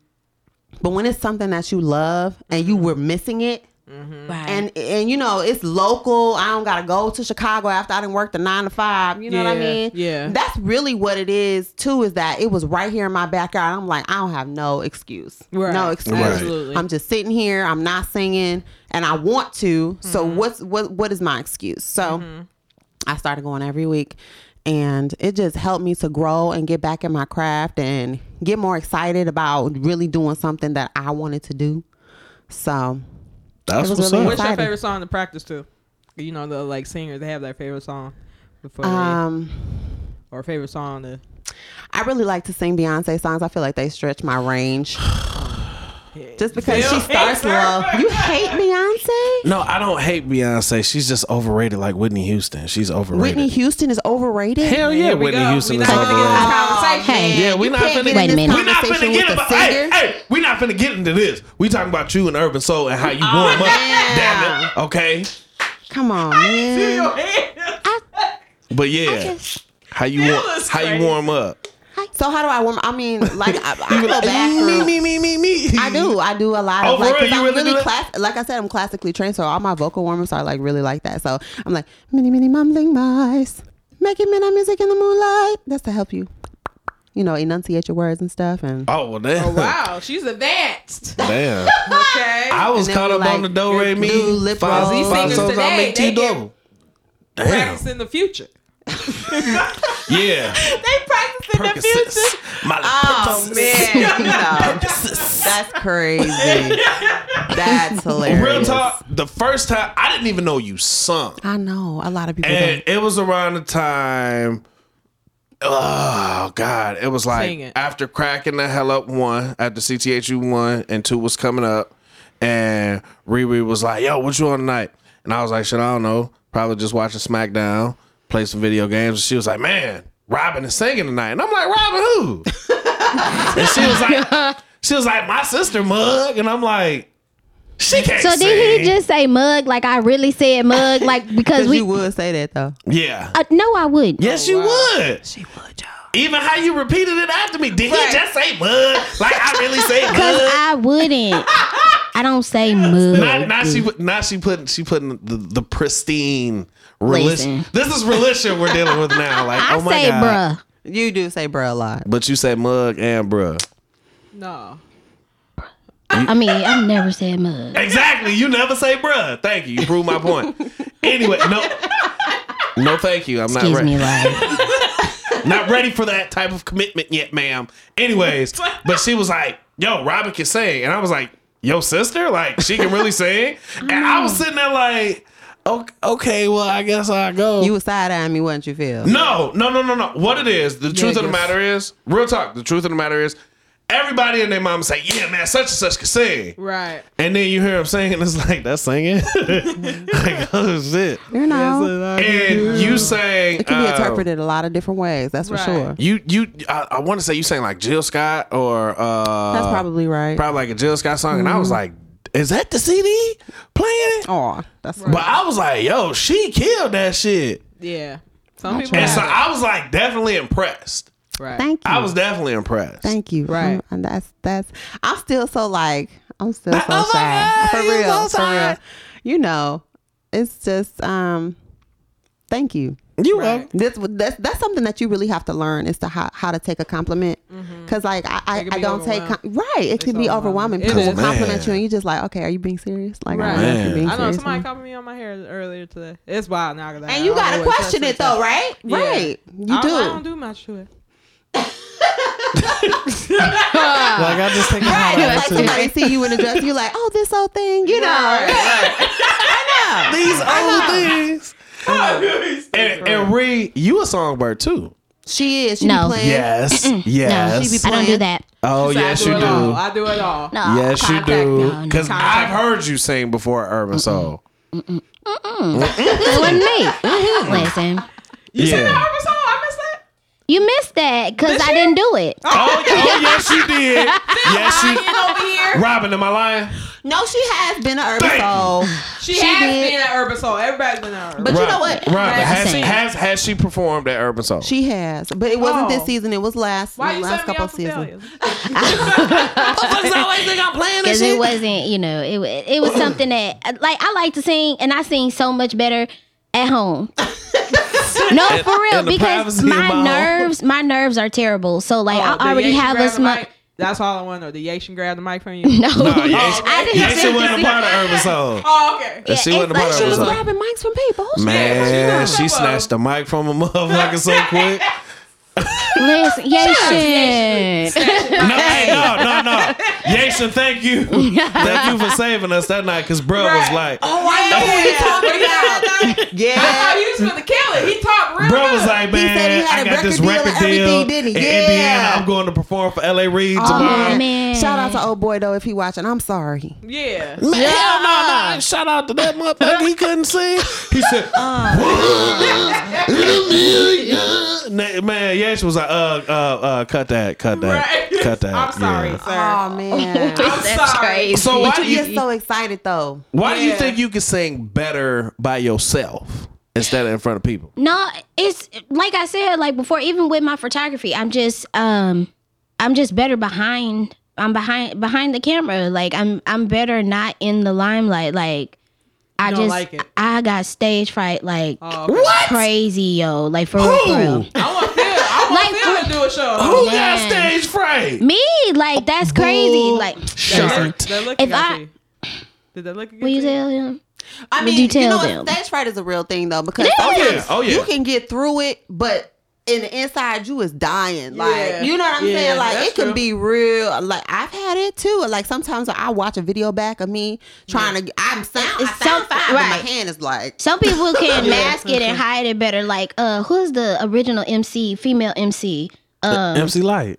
but when it's something that you love and you were missing it. Right. And and you know it's local. I don't gotta go to Chicago after I didn't work the nine to five. You know what I mean? yeah. That's really what it is too. Is that it was right here in my backyard. I'm like, I don't have no excuse. Right. No excuse. Right. Absolutely. I'm just sitting here. I'm not singing, and I want to. So Mm-hmm. what's what? What is my excuse? So I started going every week, and it just helped me to grow and get back in my craft and get more excited about really doing something that I wanted to do. So That's was what's really up. What's your favorite song to practice to? You know, the like singers, they have their favorite song before they, um. or favorite song to. I really like to sing Beyonce songs. I feel like they stretch my range. Just because Still she starts hate low. You hate Beyonce? No, I don't hate Beyonce. She's just overrated like Whitney Houston. She's overrated. Whitney Houston is overrated. Hell yeah, Here Whitney go. Houston We is not gonna get overrated. into. Hey. Yeah, we're not can't finna get Wait a this minute. We not finna get into hey, hey, we not finna get into this. We talking about you and Urban Soul and how you oh, warm up. man. Damn it. Okay. Come on, man. But yeah. How you warm how you warm up? So how do I warm? I mean, like I, I You be go back me, me, me, me, me. I do. I do a lot Oh, of for like, real? cause You I'm really really do class. Like I said, I'm classically trained, so all my vocal warm-ups are like really like that. So I'm like, mini, mini, mumbling mice, making minute music in the moonlight. That's to help you, you know, enunciate your words and stuff. And Oh well damn. Oh wow, she's advanced. Damn. Okay. I was caught we, up on the do re do mi lip five rolls. These five singers songs I today, make they T double. Damn. practice in the future. Yeah. They practice in the future. My oh man, no, that's crazy. That's hilarious. Real talk. The first time I didn't even know you sung. I know a lot of people. And don't. it was around the time. Oh God! It was like Sing it. after cracking the hell up one, after CTHU one and two was coming up, and Riri was like, "Yo, what you on tonight?" And I was like, "Shit, I don't know. Probably just watching SmackDown, play some video games." And she was like, "Man, Robin is singing tonight," and I'm like, "Robin who?" and she was like, "She was like my sister Mug," and I'm like, "She can't So sing." did he just say mug like I really said mug like because Because we you would say that though. Yeah. uh, no I would not Yes, Oh, you wow. would. She would, y'all. Even how you repeated it after me. Did Right. he just say mug? Like I really say because mud? I wouldn't I don't say mug Now, now she put now she putting she putting the, the pristine religion. This is religion we're dealing with now. Like I oh my say god, bruh You do say bruh a lot. But you say mug and bruh. No. I mean I've never said mug Exactly. You never say bruh. Thank you. You proved my point. Anyway, no, no, thank you. I'm not excuse ready. me like not ready for that type of commitment yet, ma'am. Anyways, but she was like, "Yo, Robin can sing," and I was like, "Yo, sister, like she can really sing," and I was mm. sitting there like. "Ok- Okay, well, I guess I'll go. You was side eyeing me, wasn't you, Phil? no, no, no, no, no. What it is, the truth of the matter is, real talk. The truth of the matter is, everybody and their mom say, "Yeah, man, such and such can sing," Right. and then you hear them singing, it's like that's singing. like, oh shit! You know, And you sang, it can be uh, interpreted a lot of different ways. That's for Right. sure. You you I, I want to say you sang like Jill Scott or uh That's probably right. probably like a Jill Scott song, and I was like, is that the CD playing it? Oh, that's But I was like, yo, she killed that shit, Yeah. Some I people and so have I was like definitely impressed. Right. Thank you. I was definitely impressed. Thank you. Right. And that's that's. I'm still so like. I'm still so Oh my shy. God, for real. so for real. You know, it's just um. Thank you. You Right. welcome. This that's that's something that you really have to learn is to how, how to take a compliment. Mm-hmm. Cause like I I, I don't take com- right. It can be overwhelming. overwhelming. People is. will compliment you and you just like okay, are you being serious? Like I Right. don't know Man. being I know serious. somebody or complimented me on my hair earlier today. It's wild now. 'cause I and you gotta question it though, right? Yeah. Right. You I, do. I don't do much to it. Like I just think of how Right, that like somebody see you in a dress, you're like, oh, this old thing, you know. These old things. And, and Ree, you a songbird too. She is. She No. be playing. Yes. She be Yes. I don't do playing. that. Oh, So I yes, do you it all. do. I do it all. No. Yes, you Contact do. me. Because Contact I've me. heard you sing before Urban Soul. It wasn't me. Listen, You Yeah. said Urban song. I missed that. you missed that because Did I didn't do it. Oh, oh yes, you did. yes, Lying you. over here. Robin, am I lying? No, she has been an urban Bang. soul. She, She has did. been at Urban Soul. Everybody's been at Urban. But you know what? Robin, Right. has, Same. has has she performed at Urban Soul? She has, but it wasn't Oh. this season. It was last Why the last couple up of for seasons. failure? always think I'm playing because it wasn't, you know, it it was something that uh, like I like to sing, and I sing so much better at home. no, In- for real, because privacy my my home. nerves, my nerves are terrible. So like Oh, I already have a grab the small. mic? That's all I want to know. Did Yation grab the mic from you? No, No, I yes, didn't yes, she think wasn't a you part of Urban Soul. Oh, okay. Yeah, she it's wasn't a part like of She oh, was grabbing mics from people. Man, she she snatched the mic from a motherfucker so quick. listen, Yation. No, hey, no, no, no. Jason, thank you. Thank you for saving us that night because bro was like, Oh, I know who he talking about. I Yeah. thought he was gonna kill it. He talked real Bro good. was like, He said man, he had I a got this record deal deal everything, in didn't he? Indiana. Yeah. I'm going to perform for L.A. Reid Oh, tomorrow. man. Shout out to old boy though if he watching. I'm sorry. yeah. Man, hell no, no. Shout out to that motherfucker. He couldn't sing. He said, uh. uh, "Nah, man, Yash was like, uh, uh, uh, cut that, cut that, Right. cut that. I'm sorry, Yeah. sir. Oh man. I'm That's sorry. crazy. So why but do you you, get so excited though. why do you think you can sing better by yourself instead of in front of people? No, it's like I said, like before, even with my photography, I'm just um I'm just better behind I'm behind behind the camera. Like I'm I'm better not in the limelight. Like I just like it. I got stage fright like Oh, okay. What? crazy, yo. Like for real, for Who? real. Like, to feel to do a show. Who got Man. stage fright? Me, like that's crazy. Like Shut. They look If I- you. Did that look at will you you? tell him? I mean, you you, tell know, them? stage fright is a real thing though because Oh, yeah. Oh, yeah. you can get through it, but in the inside you is dying. Yeah. Like you know what I'm Yeah, saying? Like that's it can true. be real. Like I've had it too. Like sometimes I watch a video back of me trying to. I'm sound. I It's sound some- fine, but my hand is like. Some people can mask it and hide it better. Like, uh, who's the original MC, female MC? Um, MC Lyte.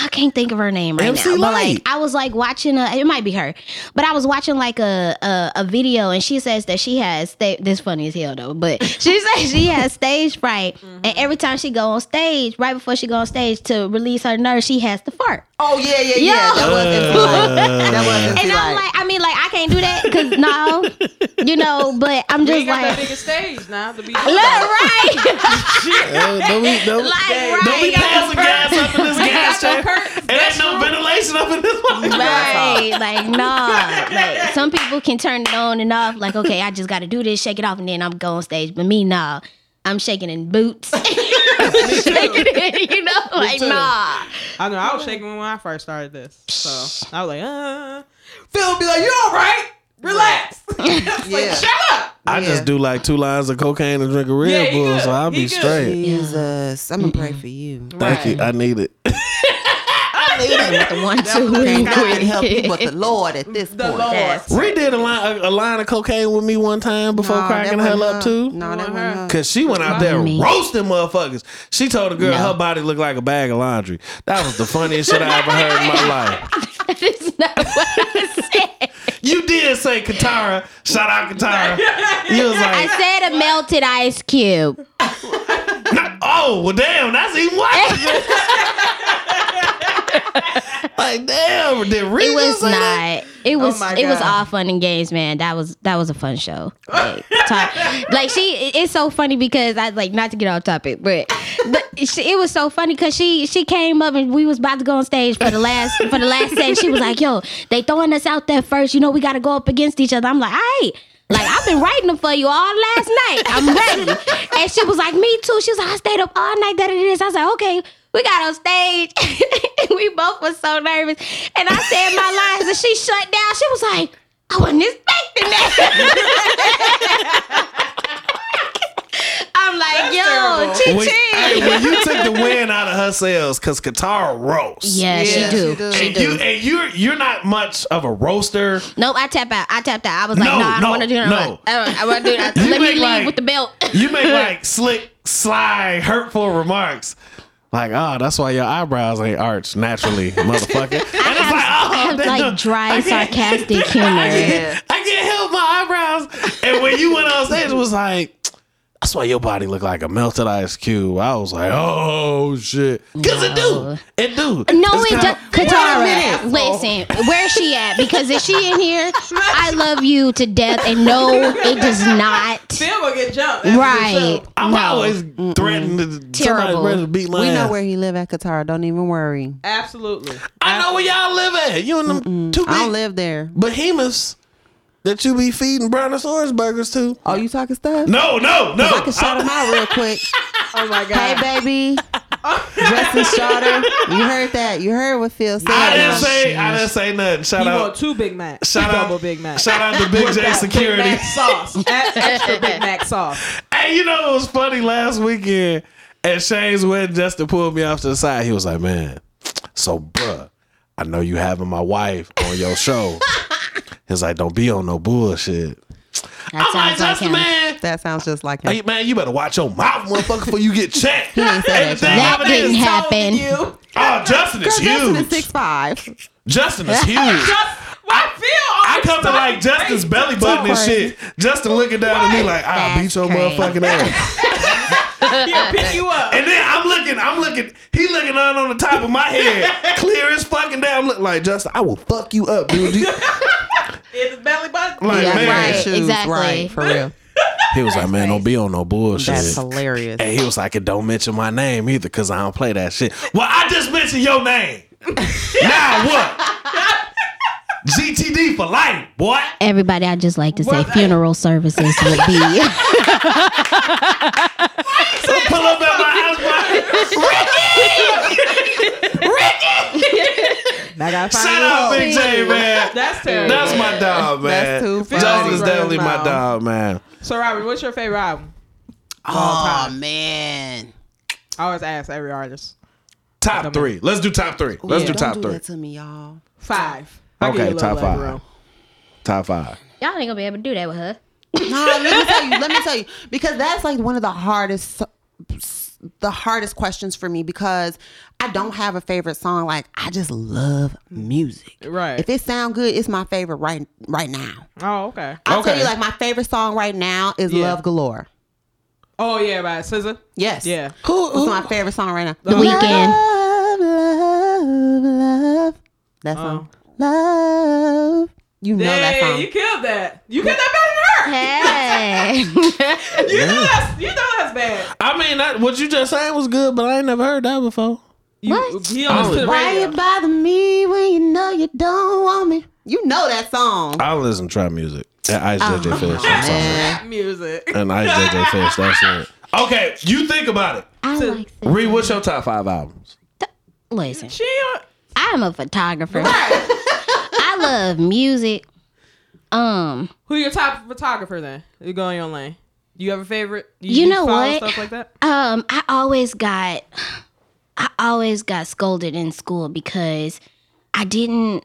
I can't think of her name right MC now. But like I was like watching a it might be her. But I was watching like a a, a video and she says that she has sta- this funny as hell though, but she says she has stage fright Mm-hmm. and every time she go on stage, right before she go on stage to release her nerves, she has to fart. Oh yeah, yeah, Yo. yeah. That was MC Lyte. That was MC And I'm like, I mean, like, I can't do that because no, you know. But I'm You just ain't got that like, biggest stage now to be. look right, Uh, don't be, don't, like don't be passing gas up in this gas got chamber. Curtains. It ain't no ventilation up in this one. right. Like nah, like some people can turn it on and off. Like okay, I just got to do this, shake it off, and then I'm going on stage. But me, nah, I'm shaking in boots. shaking it, you know, like too. nah. I know. I was shaking when I first started this, so I was like, uh. Phil would be like, "You all right? Relax." It's like, Yeah. shut up. I Yeah. just do like two lines of cocaine and drink a Red Yeah, he Bull, good. so I'll He be good. straight. Jesus, I'm gonna pray for you. Thank you. I need it. The one, two, Can't and God can help you but the Lord at this The point. Lord. That's- Ree did a line, a, a line of cocaine with me one time before Nah, that cracking hell up too. No, that Wasn't wasn't her. her. Cause she went out there Me. roasting motherfuckers. She told the girl No. her body looked like a bag of laundry. That was the funniest shit I ever heard in my life. That is not what I said. You did say Katara. Shout out Katara. You was I said a melted ice cube. oh well, damn, that's even worse. like damn, did It was say that? not. It oh was. my it was all fun and games, man. That was that was a fun show. Like, like she, it's so funny because I like not to get off topic, but, but she, it was so funny because she she came up and we was about to go on stage for the last for the last set. She was like, "Yo, they throwing us out there first. You know, we got to go up against each other." I'm like, "All right." Like I've been writing them for you all last night. I'm ready. And she was like, me too. She was like, I stayed up all night. That it is. I was like, okay. We got on stage. and we both were so nervous. And I said my lines and she shut down. She was like, I wasn't expecting that. I I'm like, That's yo, terrible. chi When, chi. when you took the wind out of her sails, because Katara roasts. Yeah, Yeah, she do. she do. She And do. you and you're you're not much of a roaster. Nope, I tap out. I tapped out. I was like, No, no, I don't no, want to do that. no. I don't, I want to do that. You Let me make leave like- with the belt. You make like slick, sly, hurtful remarks. Like, oh, that's why your eyebrows ain't arched naturally, motherfucker. And it's I like, oh, I have like dry, I can't- sarcastic humor. Yeah. I can't help my eyebrows. And when you went on stage, it was like, that's why your body looked like a melted ice cube. I was like, oh shit, because it do, it do. No, It's it kinda- does. Katara, listen, where's she at? Because if she in here, I love you to death, and no, it does not. Phil gonna get jumped. after the Right? show. I'm no. always threatening to somebody Terrible. ready to beat my We know ass. where he live at Qatar. Don't even worry. Absolutely. I know where y'all live at. You and them two I don't big live there. behemoths that you be feeding Brontosaurus burgers to. Oh, you talking stuff? No, no, no. I can shout him out real quick. Oh my god. Hey, baby. Justin Shorter. You heard that. You heard what Phil said. I didn't now. say I didn't say nothing. Shout You out want two Big Macs. Shout out- double Big Mac. shout out to Big J Big Security. Mac sauce. Add extra Big Mac sauce. Hey, you know it was funny last weekend at Shane's wedding. Justin pulled me off to the side. He was like, "Man, so bruh, I know you having my wife on your show." He's like, "Don't be on no bullshit." That I'm like, sounds like Justin, him. man. That sounds just like him. Hey, man, you better watch your mouth, motherfucker, before you get checked. He ain't say that, That didn't happen. You. Oh, Justin is Girl, Justin huge. is six five. Justin is huge. Just, I feel. I come to like Justin's belly button and shit. Justin looking down at me like, I'll beat your crazy. motherfucking ass. He'll pick you up. And then I'm looking, I'm looking, he looking on on the top of my head, clear as fucking day. I'm looking like Justin, I will fuck you up, dude. You- In his belly button. Like, Yeah, man. right, shoes, exactly. Right, for real. He was like, man, don't be on no bullshit. That's hilarious. And he was like, and don't mention my name either, cause I don't play that shit. Well, I just mentioned your name. now what? GTD for life, boy. Everybody, I just like to say Well, funeral services would be. Pull up at my house, I gotta find Shout you out. Big J, man. That's terrible. That's my dog, man. That's too funny. Justin's Right definitely my dog, man. So, Robert, what's your favorite album? Oh man. I always ask every artist. Top three. Let's do top three. Let's Yeah. do top Don't do three. that to me, y'all. Five. I'll Okay, you a little top five. room. Top five. Y'all ain't gonna be able to do that with her. No, let me tell you. Let me tell you because that's like one of the hardest, the hardest questions for me because I don't have a favorite song. Like I just love music. Right. If it sound good, it's my favorite right right now. Oh, okay. I'll tell you, like my favorite song right now is Yeah. "Love Galore." Oh, yeah, right. SZA? Yes. Yeah. Who, It's my favorite song right now. The weekend. Love, love, love. That oh. song. Love. You know that song. you killed that. You killed that better than her. Hey. You know that's you know that's bad. I mean, that, what you just saying was good, but I ain't never heard that before. You, What? He on to the Why you bother me when you know you don't want me? You know that song. I listen to trap music. And Ice JJ Fish. I'm sorry. Man. Music. And Ice JJ Fish. That's it. Okay, you think about it. I So- like Reed, what's your top five albums? Listen, She I'm a photographer. I love music. Um, Who your top photographer then? You go in your lane. You have a favorite? You know follow what? Stuff like that. um, I always got, I always got scolded in school because I didn't,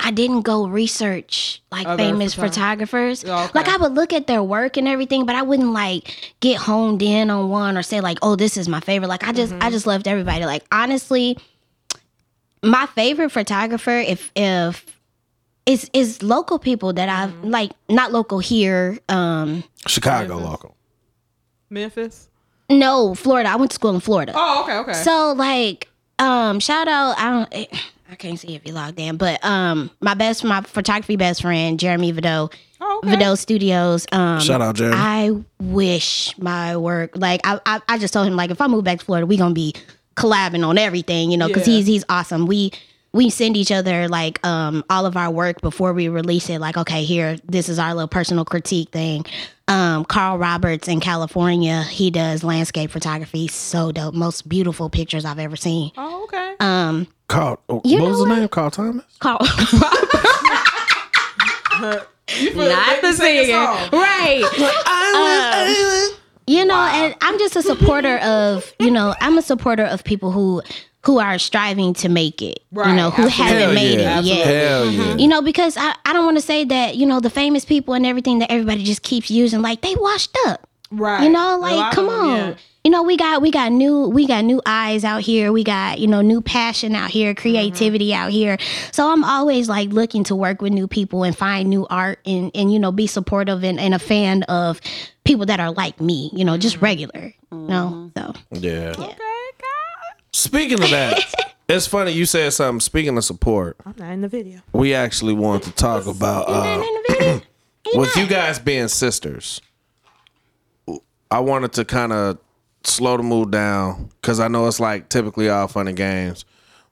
I didn't go research like Other famous photog- photographers. Oh, okay. Like I would look at their work and everything, but I wouldn't like get honed in on one or say like, oh, this is my favorite. Like I just, Mm-hmm. I just loved everybody. Like honestly, my favorite photographer, if if is is local people that I've Mm-hmm. like not local here. Um, Chicago Memphis. local. Memphis. No, Florida. I went to school in Florida. Oh, okay, okay. So like, um, shout out. I don't. eh, I can't see if you logged in, but um, my best, my photography best friend, Jeremy Vido, oh, okay. Vido Studios. Um, Shout out, Jeremy. I wish my work, like I, I, I just told him, like if I move back to Florida, we gonna be collabing on everything, you know, because Yeah. he's he's awesome. We we send each other like um all of our work before we release it. Like okay, here this is our little personal critique thing. Um, Carl Roberts in California, he does landscape photography. So dope, most beautiful pictures I've ever seen. Oh, okay. Um, Carl, oh, You what was the what? name? Carl Thomas? Carl. You Not the you sing a singer, right? I was, You know, and I'm just a supporter of, you know, I'm a supporter of people who who are striving to make it. You know, who absolutely. haven't Hell made yeah. it yet. Hell uh-huh. yeah. You know, because I, I don't want to say that, you know, the famous people and everything that everybody just keeps using, like they washed up. Right. You know, like come them, on. yeah. You know, we got we got new we got new eyes out here. We got, you know, new passion out here, mm-hmm. creativity Mm-hmm. out here. So I'm always like looking to work with new people and find new art and and you know, be supportive and, and a fan of people that are like me, you know, just mm-hmm. regular. You know. Mm-hmm. So Yeah. Okay, God. Speaking of that, it's funny you said something. Speaking of support, I'm not in the video. we actually wanted to talk about uh, in the video. with you guys being sisters. I wanted to kind of slow the mood down because I know it's like typically all fun and games.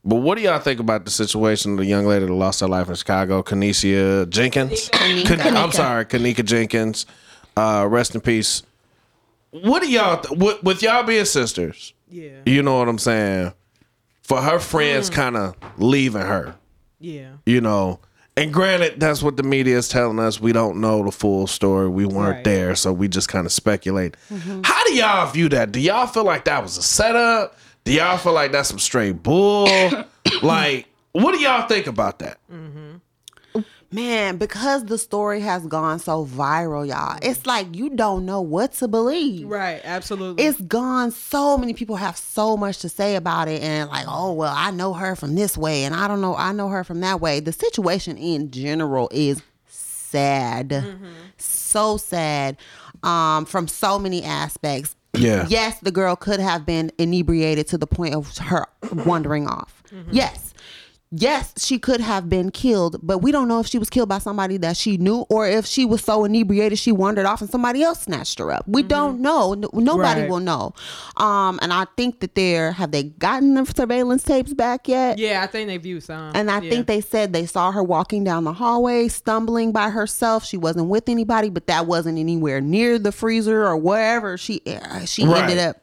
But what do y'all think about the situation of the young lady that lost her life in Chicago, Kanisha Jenkins? Kan- I'm sorry, Kenneka Jenkins. Uh, rest in peace. What do y'all th- with, with y'all being sisters? Yeah. You know what I'm saying? For her friends mm. kind of leaving her, Yeah. you know. And granted, that's what the media is telling us. We don't know the full story. We weren't Right. there, so we just kind of speculate. Mm-hmm. How do y'all view that? Do y'all feel like that was a setup? Do y'all feel like that's some straight bull? like, what do y'all think about that? Mm-hmm. Man, because the story has gone so viral, y'all, it's mm. like you don't know what to believe. Right. Absolutely. It's gone. So many people have so much to say about it, and like, oh well, I know her from this way, and I don't know, I know her from that way. The situation in general is sad, mm-hmm. so sad, um, from so many aspects. Yeah. Yes, the girl could have been inebriated to the point of her wandering off. Mm-hmm. Yes. Yes, she could have been killed, but we don't know if she was killed by somebody that she knew or if she was so inebriated she wandered off and somebody else snatched her up. We don't know. No- nobody Right. will know. Um, and I think that they're have they gotten the surveillance tapes back yet? yeah, I think they view some. And I yeah. think they said they saw her walking down the hallway, stumbling by herself. She wasn't with anybody, but that wasn't anywhere near the freezer or wherever she uh, she Right. ended up.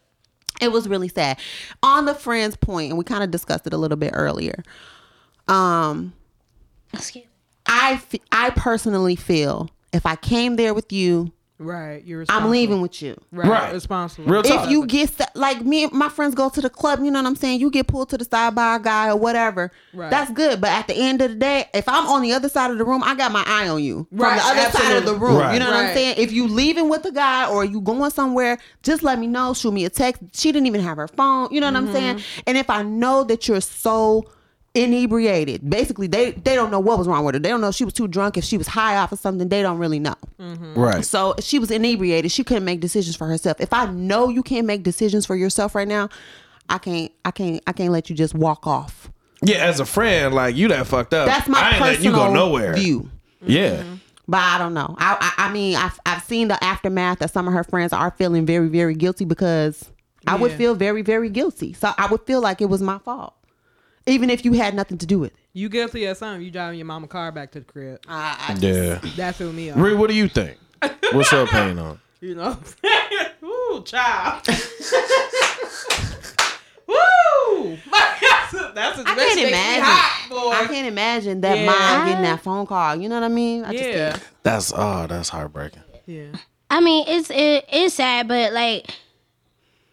It was really sad. On the friends point, and we kind of discussed it a little bit earlier. Um, Excuse me. I f- I personally feel if I came there with you, Right. You're I'm leaving with you. Right. Right. Responsible. Real talk. If you get sta- like me, and my friends go to the club. You know what I'm saying? You get pulled to the side by a guy or whatever. Right. That's good. But at the end of the day, if I'm on the other side of the room, I got my eye on you from Right, the other side of the absolutely. room. Right. You know what I'm saying? If you leaving with a guy or you going somewhere, just let me know. Shoot me a text. She didn't even have her phone. You know what I'm saying? Mm-hmm. And if I know that you're so inebriated basically they they don't know what was wrong with her they don't know if she was too drunk if she was high off of something they don't really know mm-hmm. Right. so she was inebriated. She couldn't make decisions for herself. If I know you can't make decisions for yourself right now, I can't. I can't. I can't let you just walk off. Yeah, as a friend, like you that fucked up. That's my I ain't letting you personal go nowhere. view. Yeah. Mm-hmm. But I don't know. I, I I mean I've I've seen the aftermath that some of her friends are feeling very very guilty because I would feel very very guilty. So I would feel like it was my fault, even if you had nothing to do with it. You guilty of something? You driving your mama car back to the crib? I, I Yeah. That threw me off. Ree, what do you think? What's your opinion on? You know. Ooh, child. Woo! that's a, that's a, I can't imagine. Hot, boy. I can't imagine that Yeah. mom getting that phone call. You know what I mean? I just yeah. can't. That's oh, that's heartbreaking. Yeah. I mean, it's it, it's sad, but like,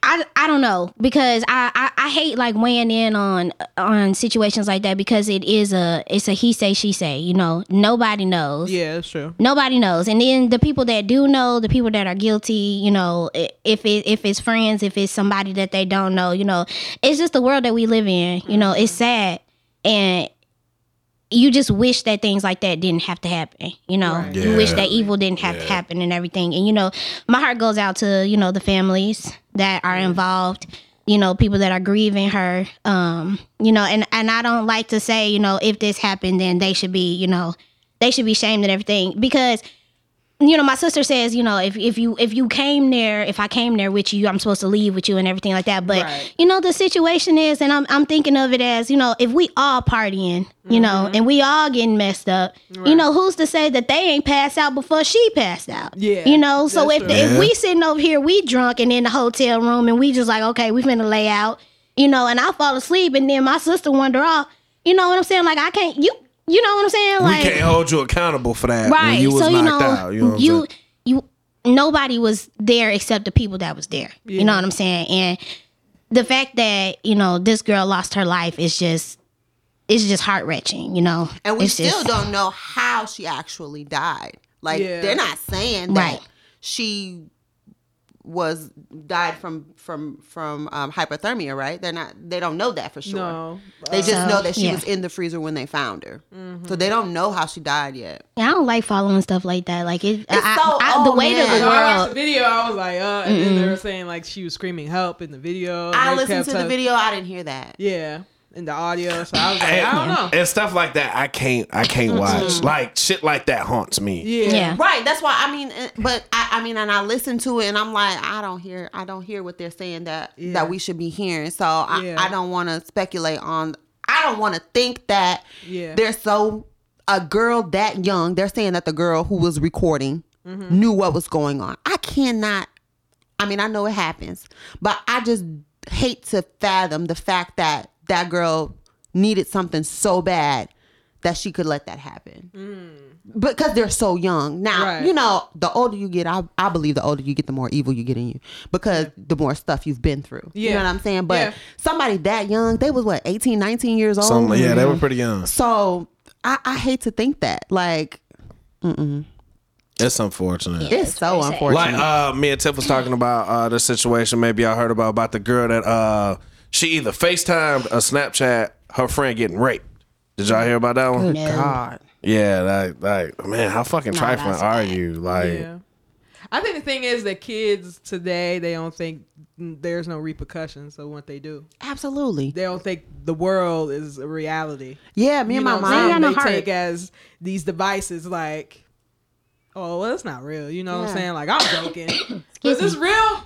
I, I don't know because I, I I hate like weighing in on on situations like that because it is a it's a he say she say you know? Nobody knows. Yeah, that's true. nobody knows. And then the people that do know the people that are guilty you know if it if it's friends if it's somebody that they don't know you know it's just the world that we live in you know? It's mm-hmm. sad. And you just wish that things like that didn't have to happen you know? Right. you wish that evil didn't have to happen and everything. And you know my heart goes out to you know the families that are involved you know people that are grieving her um you know and and I don't like to say you know if this happened then they should be you know they should be shamed and everything because you know my sister says you know if, if you if you came there if i came there with you i'm supposed to leave with you and everything like that. But Right. you know the situation is and i'm, I'm thinking of it as you know if we all partying you know mm-hmm. and we all getting messed up you know who's to say that they ain't passed out before she passed out? Yeah, you know so if, true. if we sitting over here we drunk and in the hotel room and we just like okay we finna lay out you know and i fall asleep and then my sister wander off you know what i'm saying? Like i can't you you know what i'm saying like we can't hold you accountable for that right when you was so knocked you know out. You know you you nobody was there except the people that was there. You know what I'm saying? And the fact that you know this girl lost her life is just it's just heart wrenching. You know, And we It's still just- don't know how she actually died. Like Yeah. they're not saying that Right. she was died from from from um, hypothermia, right? They're not. They don't know that for sure. No. They just So, know that she yeah. was in the freezer when they found her. Mm-hmm. So they don't know how she died yet. Yeah, I don't like following stuff like that. Like it, I, so- I, the oh, weight of the So I watched the world. video. I was like, uh, and then they were saying like she was screaming help in the video. I listened kept to the telling- video. I didn't hear that. Yeah, in the audio. So I was like, I don't know. And stuff like that, I can't, I can't mm-hmm. watch. Like shit like that haunts me. Yeah. Yeah. Right. That's why I mean, but I, I mean, and I listen to it, and I'm like, I don't hear, I don't hear what they're saying that Yeah. that we should be hearing. So I, Yeah. I don't want to speculate on. I don't want to think that Yeah. they're so a girl that young. They're saying that the girl who was recording mm-hmm. knew what was going on. I cannot. I mean, I know it happens, but I just hate to fathom the fact that that girl needed something so bad that she could let that happen because they're so young. Now, Right. you know, the older you get, I, I believe the older you get, the more evil you get in you because the more stuff you've been through. yeah. You know what I'm saying? But Yeah. somebody that young, they was what, 18, 19 years old? Some, yeah, they were pretty young. So I, I hate to think that. Like, It's unfortunate. it's so unfortunate. Like uh me and Tiff was talking about uh the situation maybe y'all heard about about the girl that uh she either FaceTimed or Snapchat her friend getting raped. Did y'all hear about that one? No. God. Yeah, like like man, how fucking No, trifling that's are bad. you? Like Yeah. I think the thing is that kids today they don't think there's no repercussions of what they do. Absolutely. They don't think the world is a reality. Yeah, me You and know my what I'm saying? mom. no they heart. take as these devices like, oh, well, it's not real. You know what I'm saying? Like I'm joking, but is this real?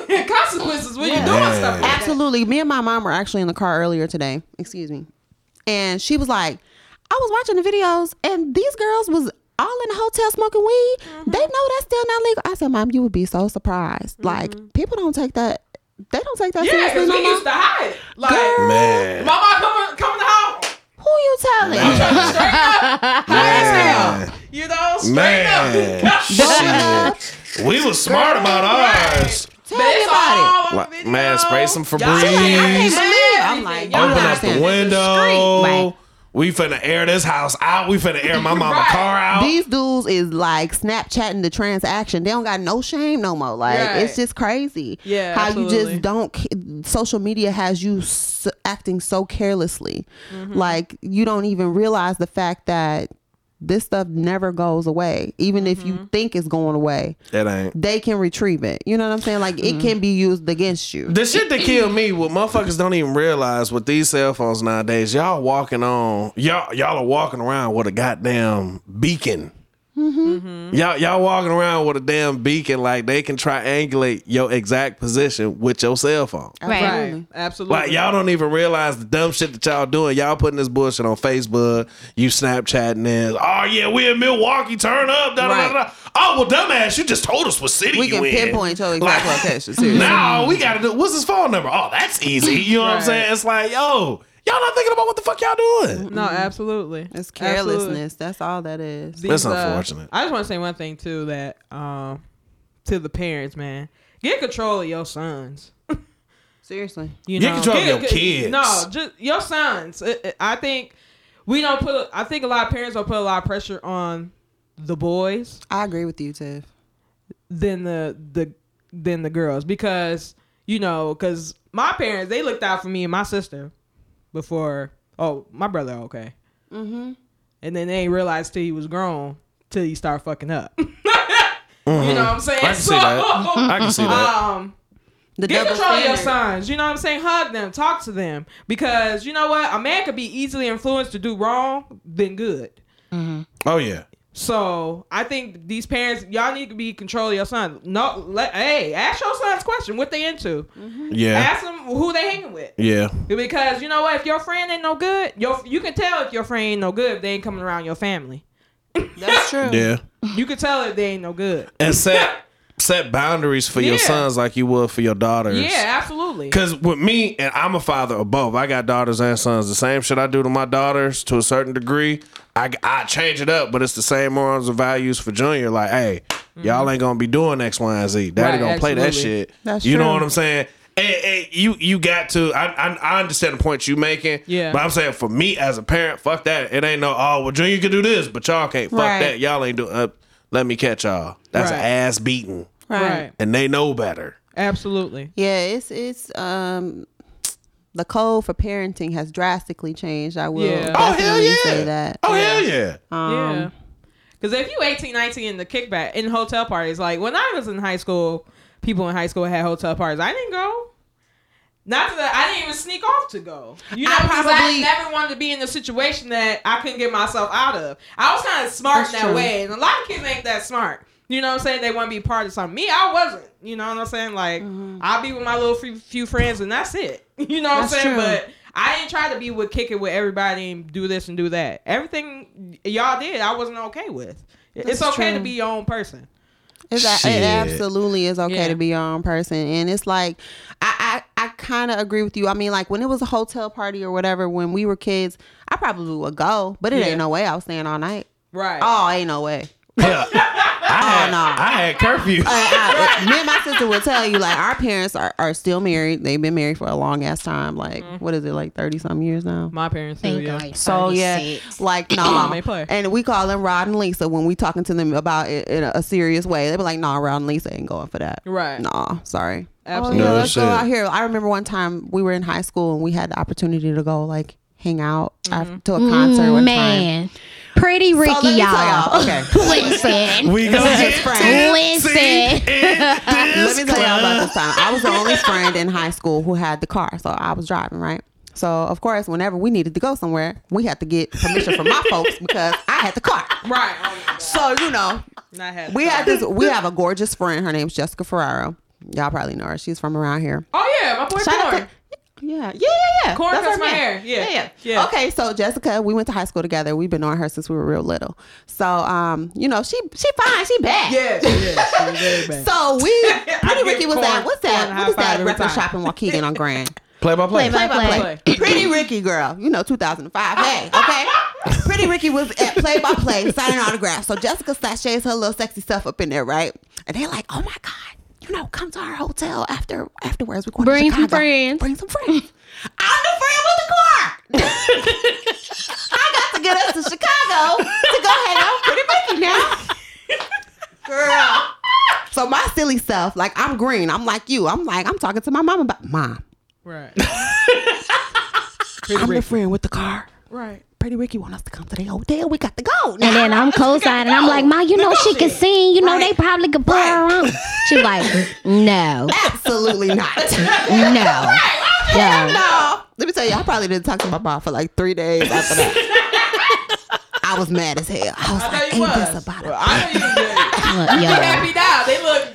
Consequences when you're doing Yeah. stuff like that. Absolutely. Me and my mom were actually in the car earlier today. Excuse me. And she was like, I was watching the videos and these girls was all in the hotel smoking weed. Mm-hmm. They know that's still not legal. I said, Mom, you would be so surprised. Mm-hmm. Like, people don't take that they don't take that Yeah, seriously because no we more. used to hide. it. Like, Girl. man. mama coming, coming to house. Who you telling? Straight up. High as hell. You know, straight Man. up. Shit. We was smart about ours. Tell But me about it. Like, man, spray some Y'all Febreze. like, I can't believe- believe I'm like, Y'all Open up the window. Right. We finna air this house out. We finna air my mama Right. car out. These dudes is like Snapchatting the transaction. They don't got no shame no more. Like Right. it's just crazy. Yeah, how you just don't. Social media has you acting so carelessly. Mm-hmm. Like you don't even realize the fact that this stuff never goes away. Even if Mm-hmm. you think it's going away, it ain't. they can retrieve it. You know what I'm saying? Like Mm-hmm. it can be used against you. The shit that killed me, what motherfuckers don't even realize with these cell phones nowadays, y'all walking on, y'all y'all are walking around with a goddamn beacon. Mm-hmm. Y'all y'all walking around with a damn beacon like they can triangulate your exact position with your cell phone. Right. Right. Absolutely. Like y'all don't even realize the dumb shit that y'all doing. Y'all putting this bullshit on Facebook. You Snapchatting this. Oh yeah, we in Milwaukee. Turn up. Da, da, da, da. Oh well, dumbass, you just told us what city We you can in. pinpoint your exact Like, location. Seriously. Now we gotta do. What's his phone number? Oh, that's easy. You know what I'm saying? It's like, yo, y'all not thinking about what the fuck y'all doing. No, absolutely. It's Absolutely. carelessness. That's all that is. These, That's uh, unfortunate. I just want to say one thing too that um to the parents, man, get control of your sons. Seriously. You Get know, control of your kids. No, just your sons. It- it- I think we don't put. I think a lot of parents don't put a lot of pressure on the boys I agree with you, Tiff. than the the than the girls because you know because my parents they looked out for me and my sister before. Oh, my brother okay. Mm-hmm. and then they ain't realized till he was grown till he start fucking up. You know what I'm saying? I can see that. I can see that. Um, The get double control of your standard. sons. You know what I'm saying? Hug them, talk to them, because you know what? A man could be easily influenced to do wrong than good. Oh yeah. So I think these parents, y'all need to be control of your son. No, let, hey, ask your sons question what they into. Mm-hmm. Yeah. Ask them who they hanging with. Yeah. Because you know what? If your friend ain't no good, your you can tell if your friend ain't no good if they ain't coming around your family. That's true. Yeah. You can tell if they ain't no good. And set set boundaries for your sons like you would for your daughters. Yeah, absolutely. Cause with me, and I'm a father of both. I got daughters and sons. The same shit I do to my daughters to a certain degree, I, I change it up, but it's the same morals and values for Junior. Like, hey, Y'all ain't gonna be doing X, Y, and Z. Daddy Right, don't play that shit. That's you know what I'm saying? And, and you you got to. I, I I understand the point you making. Yeah. But I'm saying for me as a parent, fuck that. It ain't no. Oh, well, Junior can do this, but y'all can't. Fuck Right. that. Y'all ain't doing. Uh, let me catch y'all. That's Right. an ass beating, Right. and they know better. Absolutely. Yeah, it's it's um the code for parenting has drastically changed. I will Yeah. Oh hell definitely yeah. say that. Oh hell yeah. Um, yeah. Because if you 18, 19 in the kickback in hotel parties, like when I was in high school, people in high school had hotel parties. I didn't go. Not that I didn't even sneak off to go. You know, I because probably- I never wanted to be in a situation that I couldn't get myself out of. I was kind of smart in that true. way, and a lot of kids ain't that smart. You know what I'm saying? They want to be part of something. Me, I wasn't. You know what I'm saying? Like, mm-hmm. I'll be with my little few, few friends, and that's it. You know what That's I'm saying? true. But I didn't try to be with kick it with everybody and do this and do that. Everything y'all did, I wasn't okay with. it's That's okay to be your own person. It's a, it absolutely is okay Yeah. to be your own person, and it's like I I, I kind of agree with you. I mean, like when it was a hotel party or whatever when we were kids, I probably would go, but it Yeah. ain't no way I was staying all night. Right. Oh, ain't no way. Yeah. I had, no. I had curfew. I, I, me and my sister will tell you like our parents are, are still married. They've been married for a long ass time. Like Mm-hmm. what is it like thirty some years now? My parents too, yeah. like So yeah, like Mom no, may play. and we call them Rod and Lisa when we talking to them about it in a, a serious way. They be like, "Nah, Rod and Lisa ain't going for that." Right. Nah, sorry. Absolutely. Oh, yeah, No let's go out here. I remember one time we were in high school and we had the opportunity to go like hang out Mm-hmm. af- to a concert one time. Man, pretty Ricky, let me tell y'all. y'all, okay. Listen, We gonna Just get friends. listen. Let me tell y'all about this time. I was the only friend in high school who had the car, so I was driving, right? So of course, whenever we needed to go somewhere, we had to get permission from my folks because I had the car. Right. Oh. So you know, had we had this. We have a gorgeous friend. Her name's Jessica Ferraro. Y'all probably know her. She's from around here. Oh yeah, my boy Shout out to- yeah, yeah, yeah, yeah. Corn That's cuts my hair. Yeah. yeah, Yeah. Okay, so Jessica, we went to high school together. We've been knowing her since we were real little. So, um, you know, she she fine, she bad. Yeah, yeah. She bad. So we, Pretty Ricky was Corn- at what's that? What is that record shop in Waukegan on Grand? Play by play. Play by Play play. play. Pretty Ricky girl, you know, 2005. Hey, okay. Pretty Ricky was at play by play signing autographs. So Jessica sachets her little sexy stuff up in there, right? And they're like, "Oh my god, you know, come to our hotel after afterwards. We're going Bring to some friends." Bring some friends. I'm the friend with the car. I got to get us to Chicago to go hang out with Pretty Ricky now, girl. So my silly stuff, like I'm green. I'm like you. I'm like I'm talking to my mom about mom. Right. I'm the friend with the car. Right. Pretty Ricky want us to come to the hotel. We got to go. Now. And then I'm co-signing. I'm like, Ma, you know she can sing. You know they probably could put her on. She like, no, Absolutely not. no, yeah. no. Let me tell you, I probably didn't talk to my mom for like three days after that. I was mad as hell. I was I like, ain't was. this about Well, it? I know you did. Look, You yo. happy now.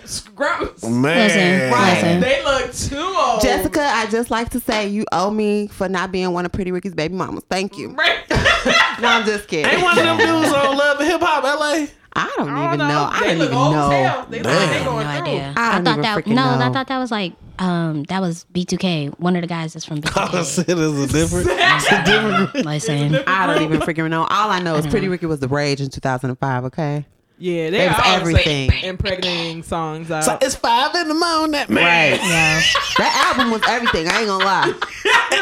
They look. Man. Listen, Right. listen. They look too old. Jessica, I just like to say you owe me for not being one of Pretty Ricky's baby mamas. Thank you. Right. No, I'm just kidding. Ain't one of them dudes on Love and Hip Hop LA? I don't I even don't know. I They don't look even old as know. hell. They, look- they Damn. going No through. idea. I I, thought that freaking no, I thought that was like um that was B2K. One of the guys that's from I B2K. said it's a different, it's a different group. Listen, I don't even freaking know. All I know is Pretty Ricky was the rage in 2005. Okay. Yeah, they It was always say everything. impregnating songs out. So it's five in the morning, man. yeah. That album was everything. I ain't gonna lie.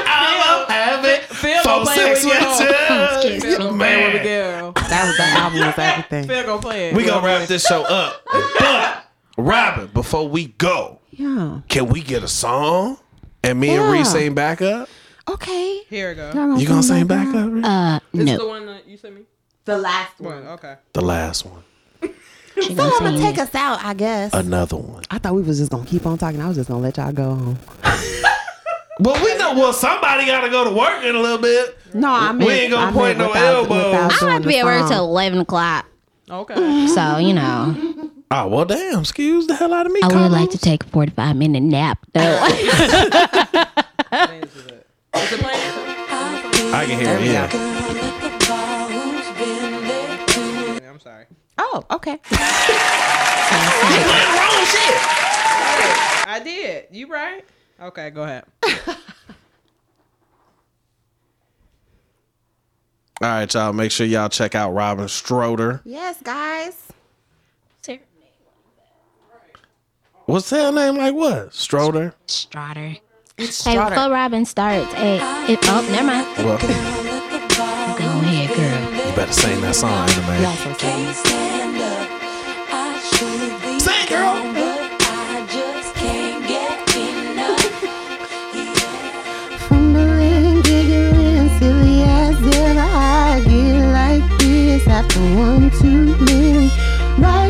I have it. Phil Four, gonna play six, with with you. you. Phil gonna play with a girl. That was the album was everything. Phil gonna play it. We Phil gonna wrap this show up. But Robin, before we go, Yeah. can we get a song? And me and Reese sing back up? Okay. Here we go. Y'all You gonna sing sing back up? Reese? Uh, This is the one that you sent me. The last One. one. Okay. The last one. She So gonna I'm gonna take us out, I guess. Another one. I thought we was just gonna keep on talking. I was just gonna let y'all go home. Well, we know. Well, somebody got to go to work in a little bit. No, I mean we ain't gonna point no elbows. I have to be at work till eleven o'clock. Okay. So you know, Oh well, damn. Excuse the hell out of me. I would like to take a forty-five minute nap though. Is it playing? I can hear it. Yeah. I'm sorry. Oh, okay. you went wrong shit. I did. You right? Okay, go ahead. All right, y'all. Make sure y'all check out Robin Stroder. Yes, guys. What's her name like? What Stroder? Stroder. It's Hey, before Robin starts, hey, it, oh, never mind. Well, Go ahead, girl. you better sing that song, man. the one to me. Right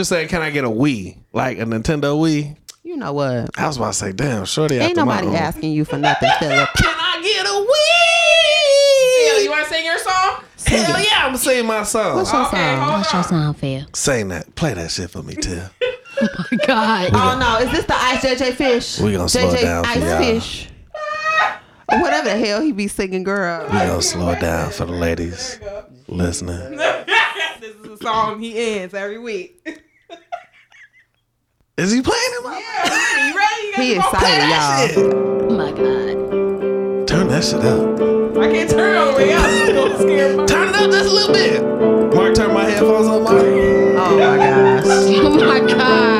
just saying, can I get a Wii, like a Nintendo Wii? You know what? I was about to say, damn, shorty. Ain't after nobody my asking you for nothing, Philip. can I get a Wii? Phil, you want to sing your song? Sing Hell it. yeah, I'm singing my song. What's your Okay, song? hold What's your on. song, Phil? Sing that, play that shit for me, too. Oh my God. Oh no, is this the Ice JJ Fish? We gonna slow down for Ice y'all. Fish. Or Whatever the hell he be singing, girl. We gonna slow it down for the ladies listening. this is a song he ends every week. Is he playing him? Yeah, you ready? You he excited, y'all. Oh my god. Turn that shit up. I can't turn it all the way up. turn it up just a little bit. Mark, turn my headphones up, Mark. Oh my gosh. oh my god.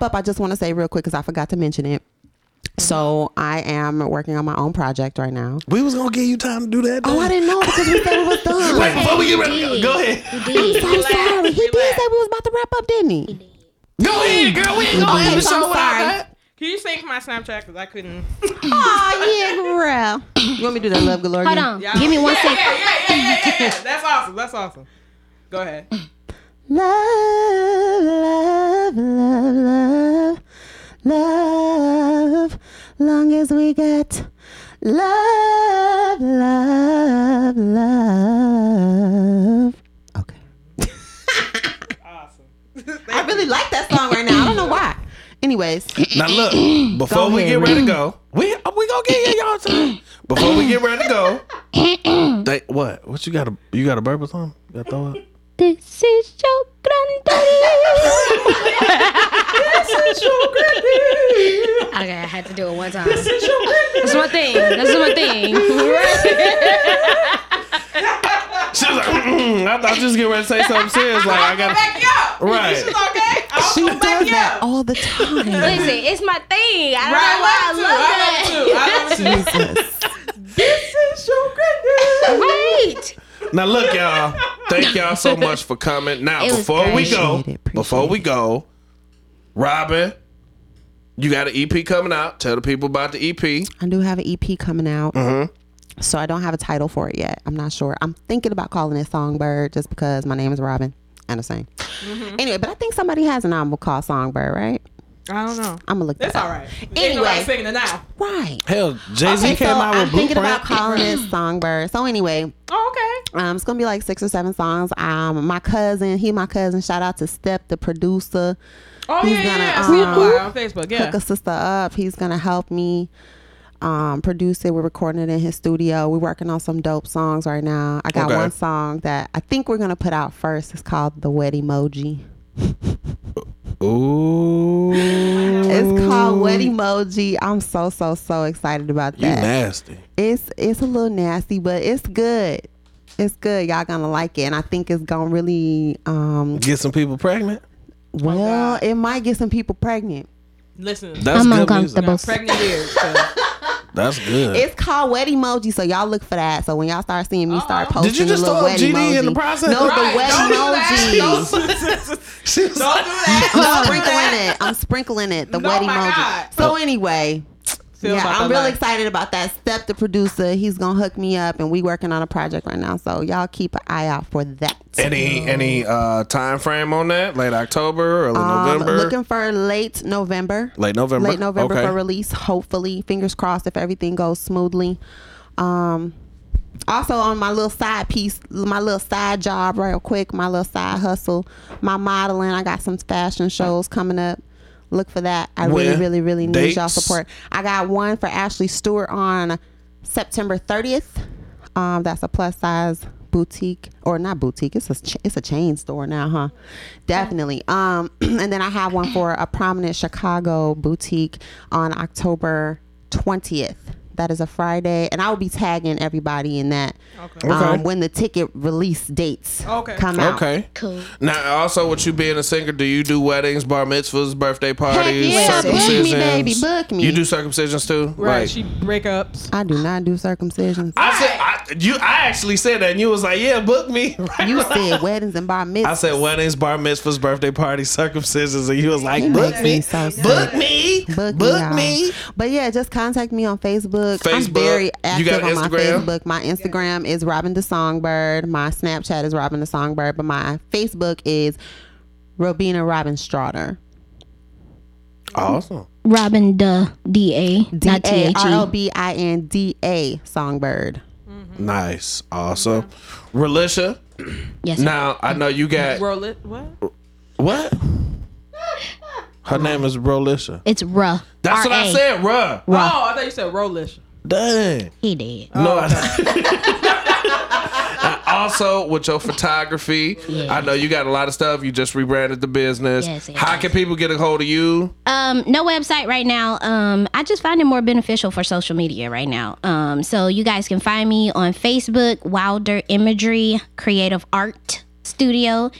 Wrap up, I just want to say real quick because I forgot to mention it. So I am working on my own project right now. We was gonna give you time to do that. Oh, I didn't know because we said it was done. Wait, before we get ready, go, go ahead. he did. I'm sorry. He did say we was about to wrap up, didn't he? Go ahead, girl. We ain't gonna Okay, end the show I'm without sorry. that. Can you sing for my Snapchat? Because I couldn't. Oh yeah, girl. You want me to do that love galore? Hold again? on. Yeah. Give me one yeah, second. Yeah, yeah, yeah, yeah, yeah, yeah. That's awesome. That's awesome. Go ahead. Love, love, love. Okay. Awesome. I really like that song right now. I don't know why. Anyways, Now look, before Go we ahead, get ready to go, we uh, we gonna get here, y'all time. Before we get ready to go, they, what? What you got? A you got a burp or something? You got to throw it? This is your granddaddy. Okay, I had to do it one time. That's my thing. That's my thing. She was like, mm, I thought you was getting ready to say something serious. Like I got to Back you up. Right. This is okay. I'll she come back does that up. all the time. Listen, it's my thing. I don't Right, know why I love it too. I love it too. love Jesus. This is your granddad. Right. Now look, y'all. Thank y'all so much for coming. Now It before we go, Appreciate it, appreciate before we go, Robin, you got an EP coming out. Tell the people about the EP. I do have an EP coming out. Mm-hmm. So I don't have a title for it yet. I'm not sure. I'm thinking about calling it Songbird just because my name is Robin. And the same. Mm-hmm. Anyway, but I think somebody has an album called Songbird, right? I don't know. I'm gonna look. It's that all up. right. Ain't Anyway. nobody singing it now. Right. Hell, Jay Z Okay, came so out I'm with thinking about calling it Songbird. So anyway, Oh, okay. um, it's gonna be like six or seven songs. Um, my cousin, he my cousin. Shout out to Step, the producer. Oh He's yeah, yeah, gonna, yeah. I see um, him on Facebook. Yeah. Hook a sister up. He's gonna help me um, produce it. We're recording it in his studio. We're working on some dope songs right now. I got Okay. one song that I think we're gonna put out first. It's called "The Wet Emoji." Ooh, It's called "Wet Emoji." I'm so so so excited about you that. nasty. It's it's a little nasty, but it's good. It's good. Y'all gonna like it, and I think it's gonna really um. Get some people pregnant. Oh, well, it might get some people pregnant. Listen, That's I'm good uncomfortable. music. pregnant ears. So. That's good. It's called wet emoji, so y'all look for that. So when y'all start seeing me oh. start Uh-oh. posting Did you just little throw up wet GD emoji, in the process? no, Right, the wet don't do emoji. that. Don't, She don't do that. I'm Don't do sprinkling that. it. I'm sprinkling it. The Oh wet emoji. God. So anyway, Feel yeah, about I'm that real life. excited about that. Step the producer, he's gonna hook me up, and we working on a project right now. So y'all keep an eye out for that. any any uh time frame on that? Late October, early Um, November, looking for late November. late November. late November okay. for release. Hopefully, fingers crossed if everything goes smoothly. Um, also on my little side piece, my little side job, real quick, my little side hustle, my modeling. I got some fashion shows coming up. Look for that. I really, When? really, really need y'all support. I got one for Ashley Stewart on September 30th. Um, that's a plus size boutique or not boutique. It's a ch- it's a chain store now, huh? Definitely. Um, and then I have one for a prominent Chicago boutique on October 20th. That is a Friday, and I will be tagging everybody in that Okay. um, Okay. when the ticket release dates Okay. come out. Okay. Cool. Now, also, with you being a singer, do you do weddings, bar mitzvahs, birthday parties, yeah, book me, circumcisions? baby, book me. You do circumcisions too, Right. Like, She breakups. I do not do circumcisions. I said, I, you. I actually said that, and you was like, "Yeah, book me." Right? You said weddings and bar mitzvahs. I said weddings, bar mitzvahs, birthday parties, circumcisions, and you was like, You "Book make me, me so sick. book me, Book, book, me, me." But yeah, just contact me on Facebook. I'm Facebook. very You active got on my Facebook. My Instagram is Robin the Songbird. My Snapchat is Robin the Songbird. But my Facebook is Robina Robin Straughter. Awesome. Robin the D A, D not T A H R L E. B I N D A Songbird. Nice, awesome. Relisha, Yes. sir. now I know you got Roll it. What? what? Her name is Relisha. It's Ruh. That's what I R.A.. said, bruh. Oh, I thought you said rollish. Dang. He did. No, I, also with your photography. I know you got a lot of stuff. You just rebranded the business. Yes, yes, How yes. can people get a hold of you? Um, no website right now. Um, I just find it more beneficial for social media right now. Um, so you guys can find me on Facebook, Wilder Imagery Creative Art Studio,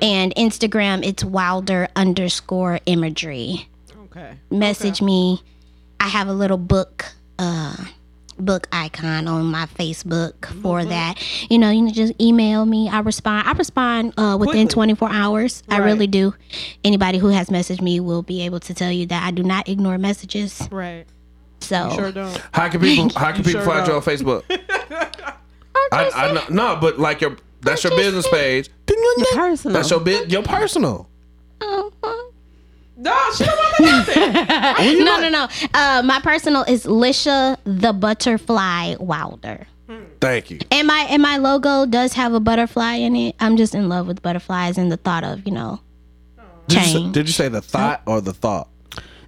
and Instagram. It's Wilder underscore Imagery. Okay. Message me. I have a little book. Uh, book icon on my Facebook for that. You know, you can just email me. I respond. I respond uh, within Quickly. 24 hours. I really do. Anybody who has messaged me will be able to tell you that I do not ignore messages. Right. So Sure don't. How can people how can You people sure find you on don't. Facebook? I, I know no, but like your that's your business page. Your personal. That's your bit your personal. No, she don't want that out there. no, no, no. Uh, my personal is Lisha the Butterfly Wilder. Thank you. And my and my logo does have a butterfly in it. I'm just in love with butterflies and the thought of you know Did you, say, Change. did you say the thought or the thought?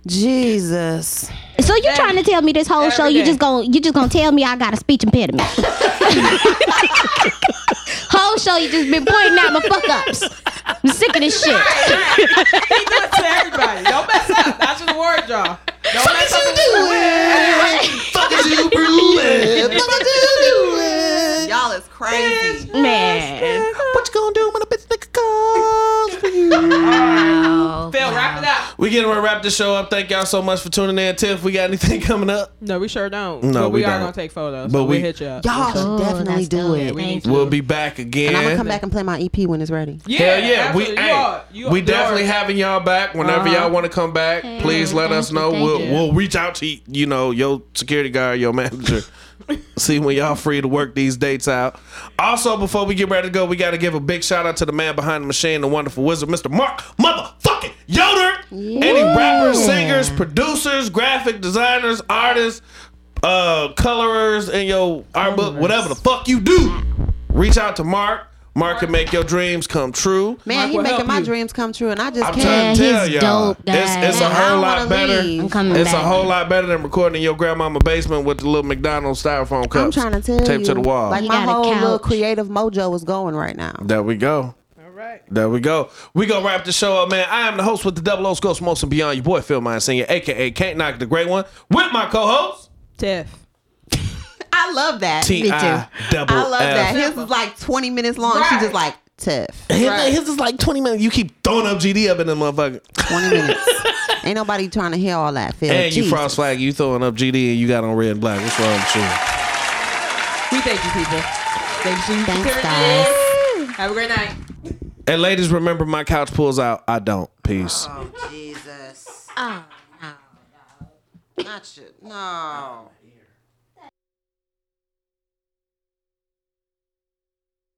Jesus. So you're trying to tell me this whole Every show you day. just gonna you just gonna tell me I got a speech impediment? whole show you just been pointing out my fuck ups. I'm sick of this shit. He do it to everybody. Don't mess up. That's the word, y'all. Don't mess up. Y'all is crazy. Man. What you gonna do when a bitch nigga calls for? Oh, Phil, wrap it up. We getting ready to wrap the show up. Thank y'all so much for tuning in. Tiff, we got anything coming up? No, we sure don't. No, but we, we are don't. gonna take photos. But so we- we hit you up. Y'all should definitely do dope. it. we Thank need you. We'll be back again. And I'm gonna come back and play my EP when it's ready. Yeah, Hell yeah, we absolutely. hey, You are- you we definitely are- having y'all back whenever Uh-huh. y'all want to come back. Hey, please let us know. thank We'll you. we'll reach out to you know your security guard, your manager. See when y'all free to work these dates out. Also, before we get ready to go, we got to give a big shout out to the man behind the machine, the wonderful wizard, Mr. Mark Motherfucking Yoder. Any rappers, singers, producers, graphic designers, artists, uh, colorers in your art book, whatever the fuck you do, reach out to Mark. Mark can make your dreams come true. Man, Mark he making my you. dreams come true, and I just I'm can't. trying to Yeah, tell he's y'all, dope, it's, it's a guys. I whole don't lot wanna better. leave. I'm coming It's a whole lot better than recording in your grandmama basement with the little McDonald's styrofoam cups. I'm trying to tell taped you, to the wall. like You my a whole little couch. creative mojo is going right now. there we go. All right. There we go. We gonna wrap the show up, man. I am the host with the Double O's Ghost Most and Beyond. Your boy Phil Mine Senior, aka Can't Knock the Great One, with my co-host Tiff. I love that. T I double I love that. His is like 20 minutes long. She Right. just like tough. His, Right. his is like 20 minutes. You keep throwing up GD up in the motherfucker. 20 minutes. Ain't nobody trying to hear all that. Phil. And you Jesus. frost flag, you throwing up GD and you got on red and black. What's wrong with you? We thank you, people. Thanks, you. Thanks, for guys. tuning. Have a great night. And ladies, remember my couch pulls out. I don't. Peace. Oh, Jesus. Oh, no. no. Not you. No.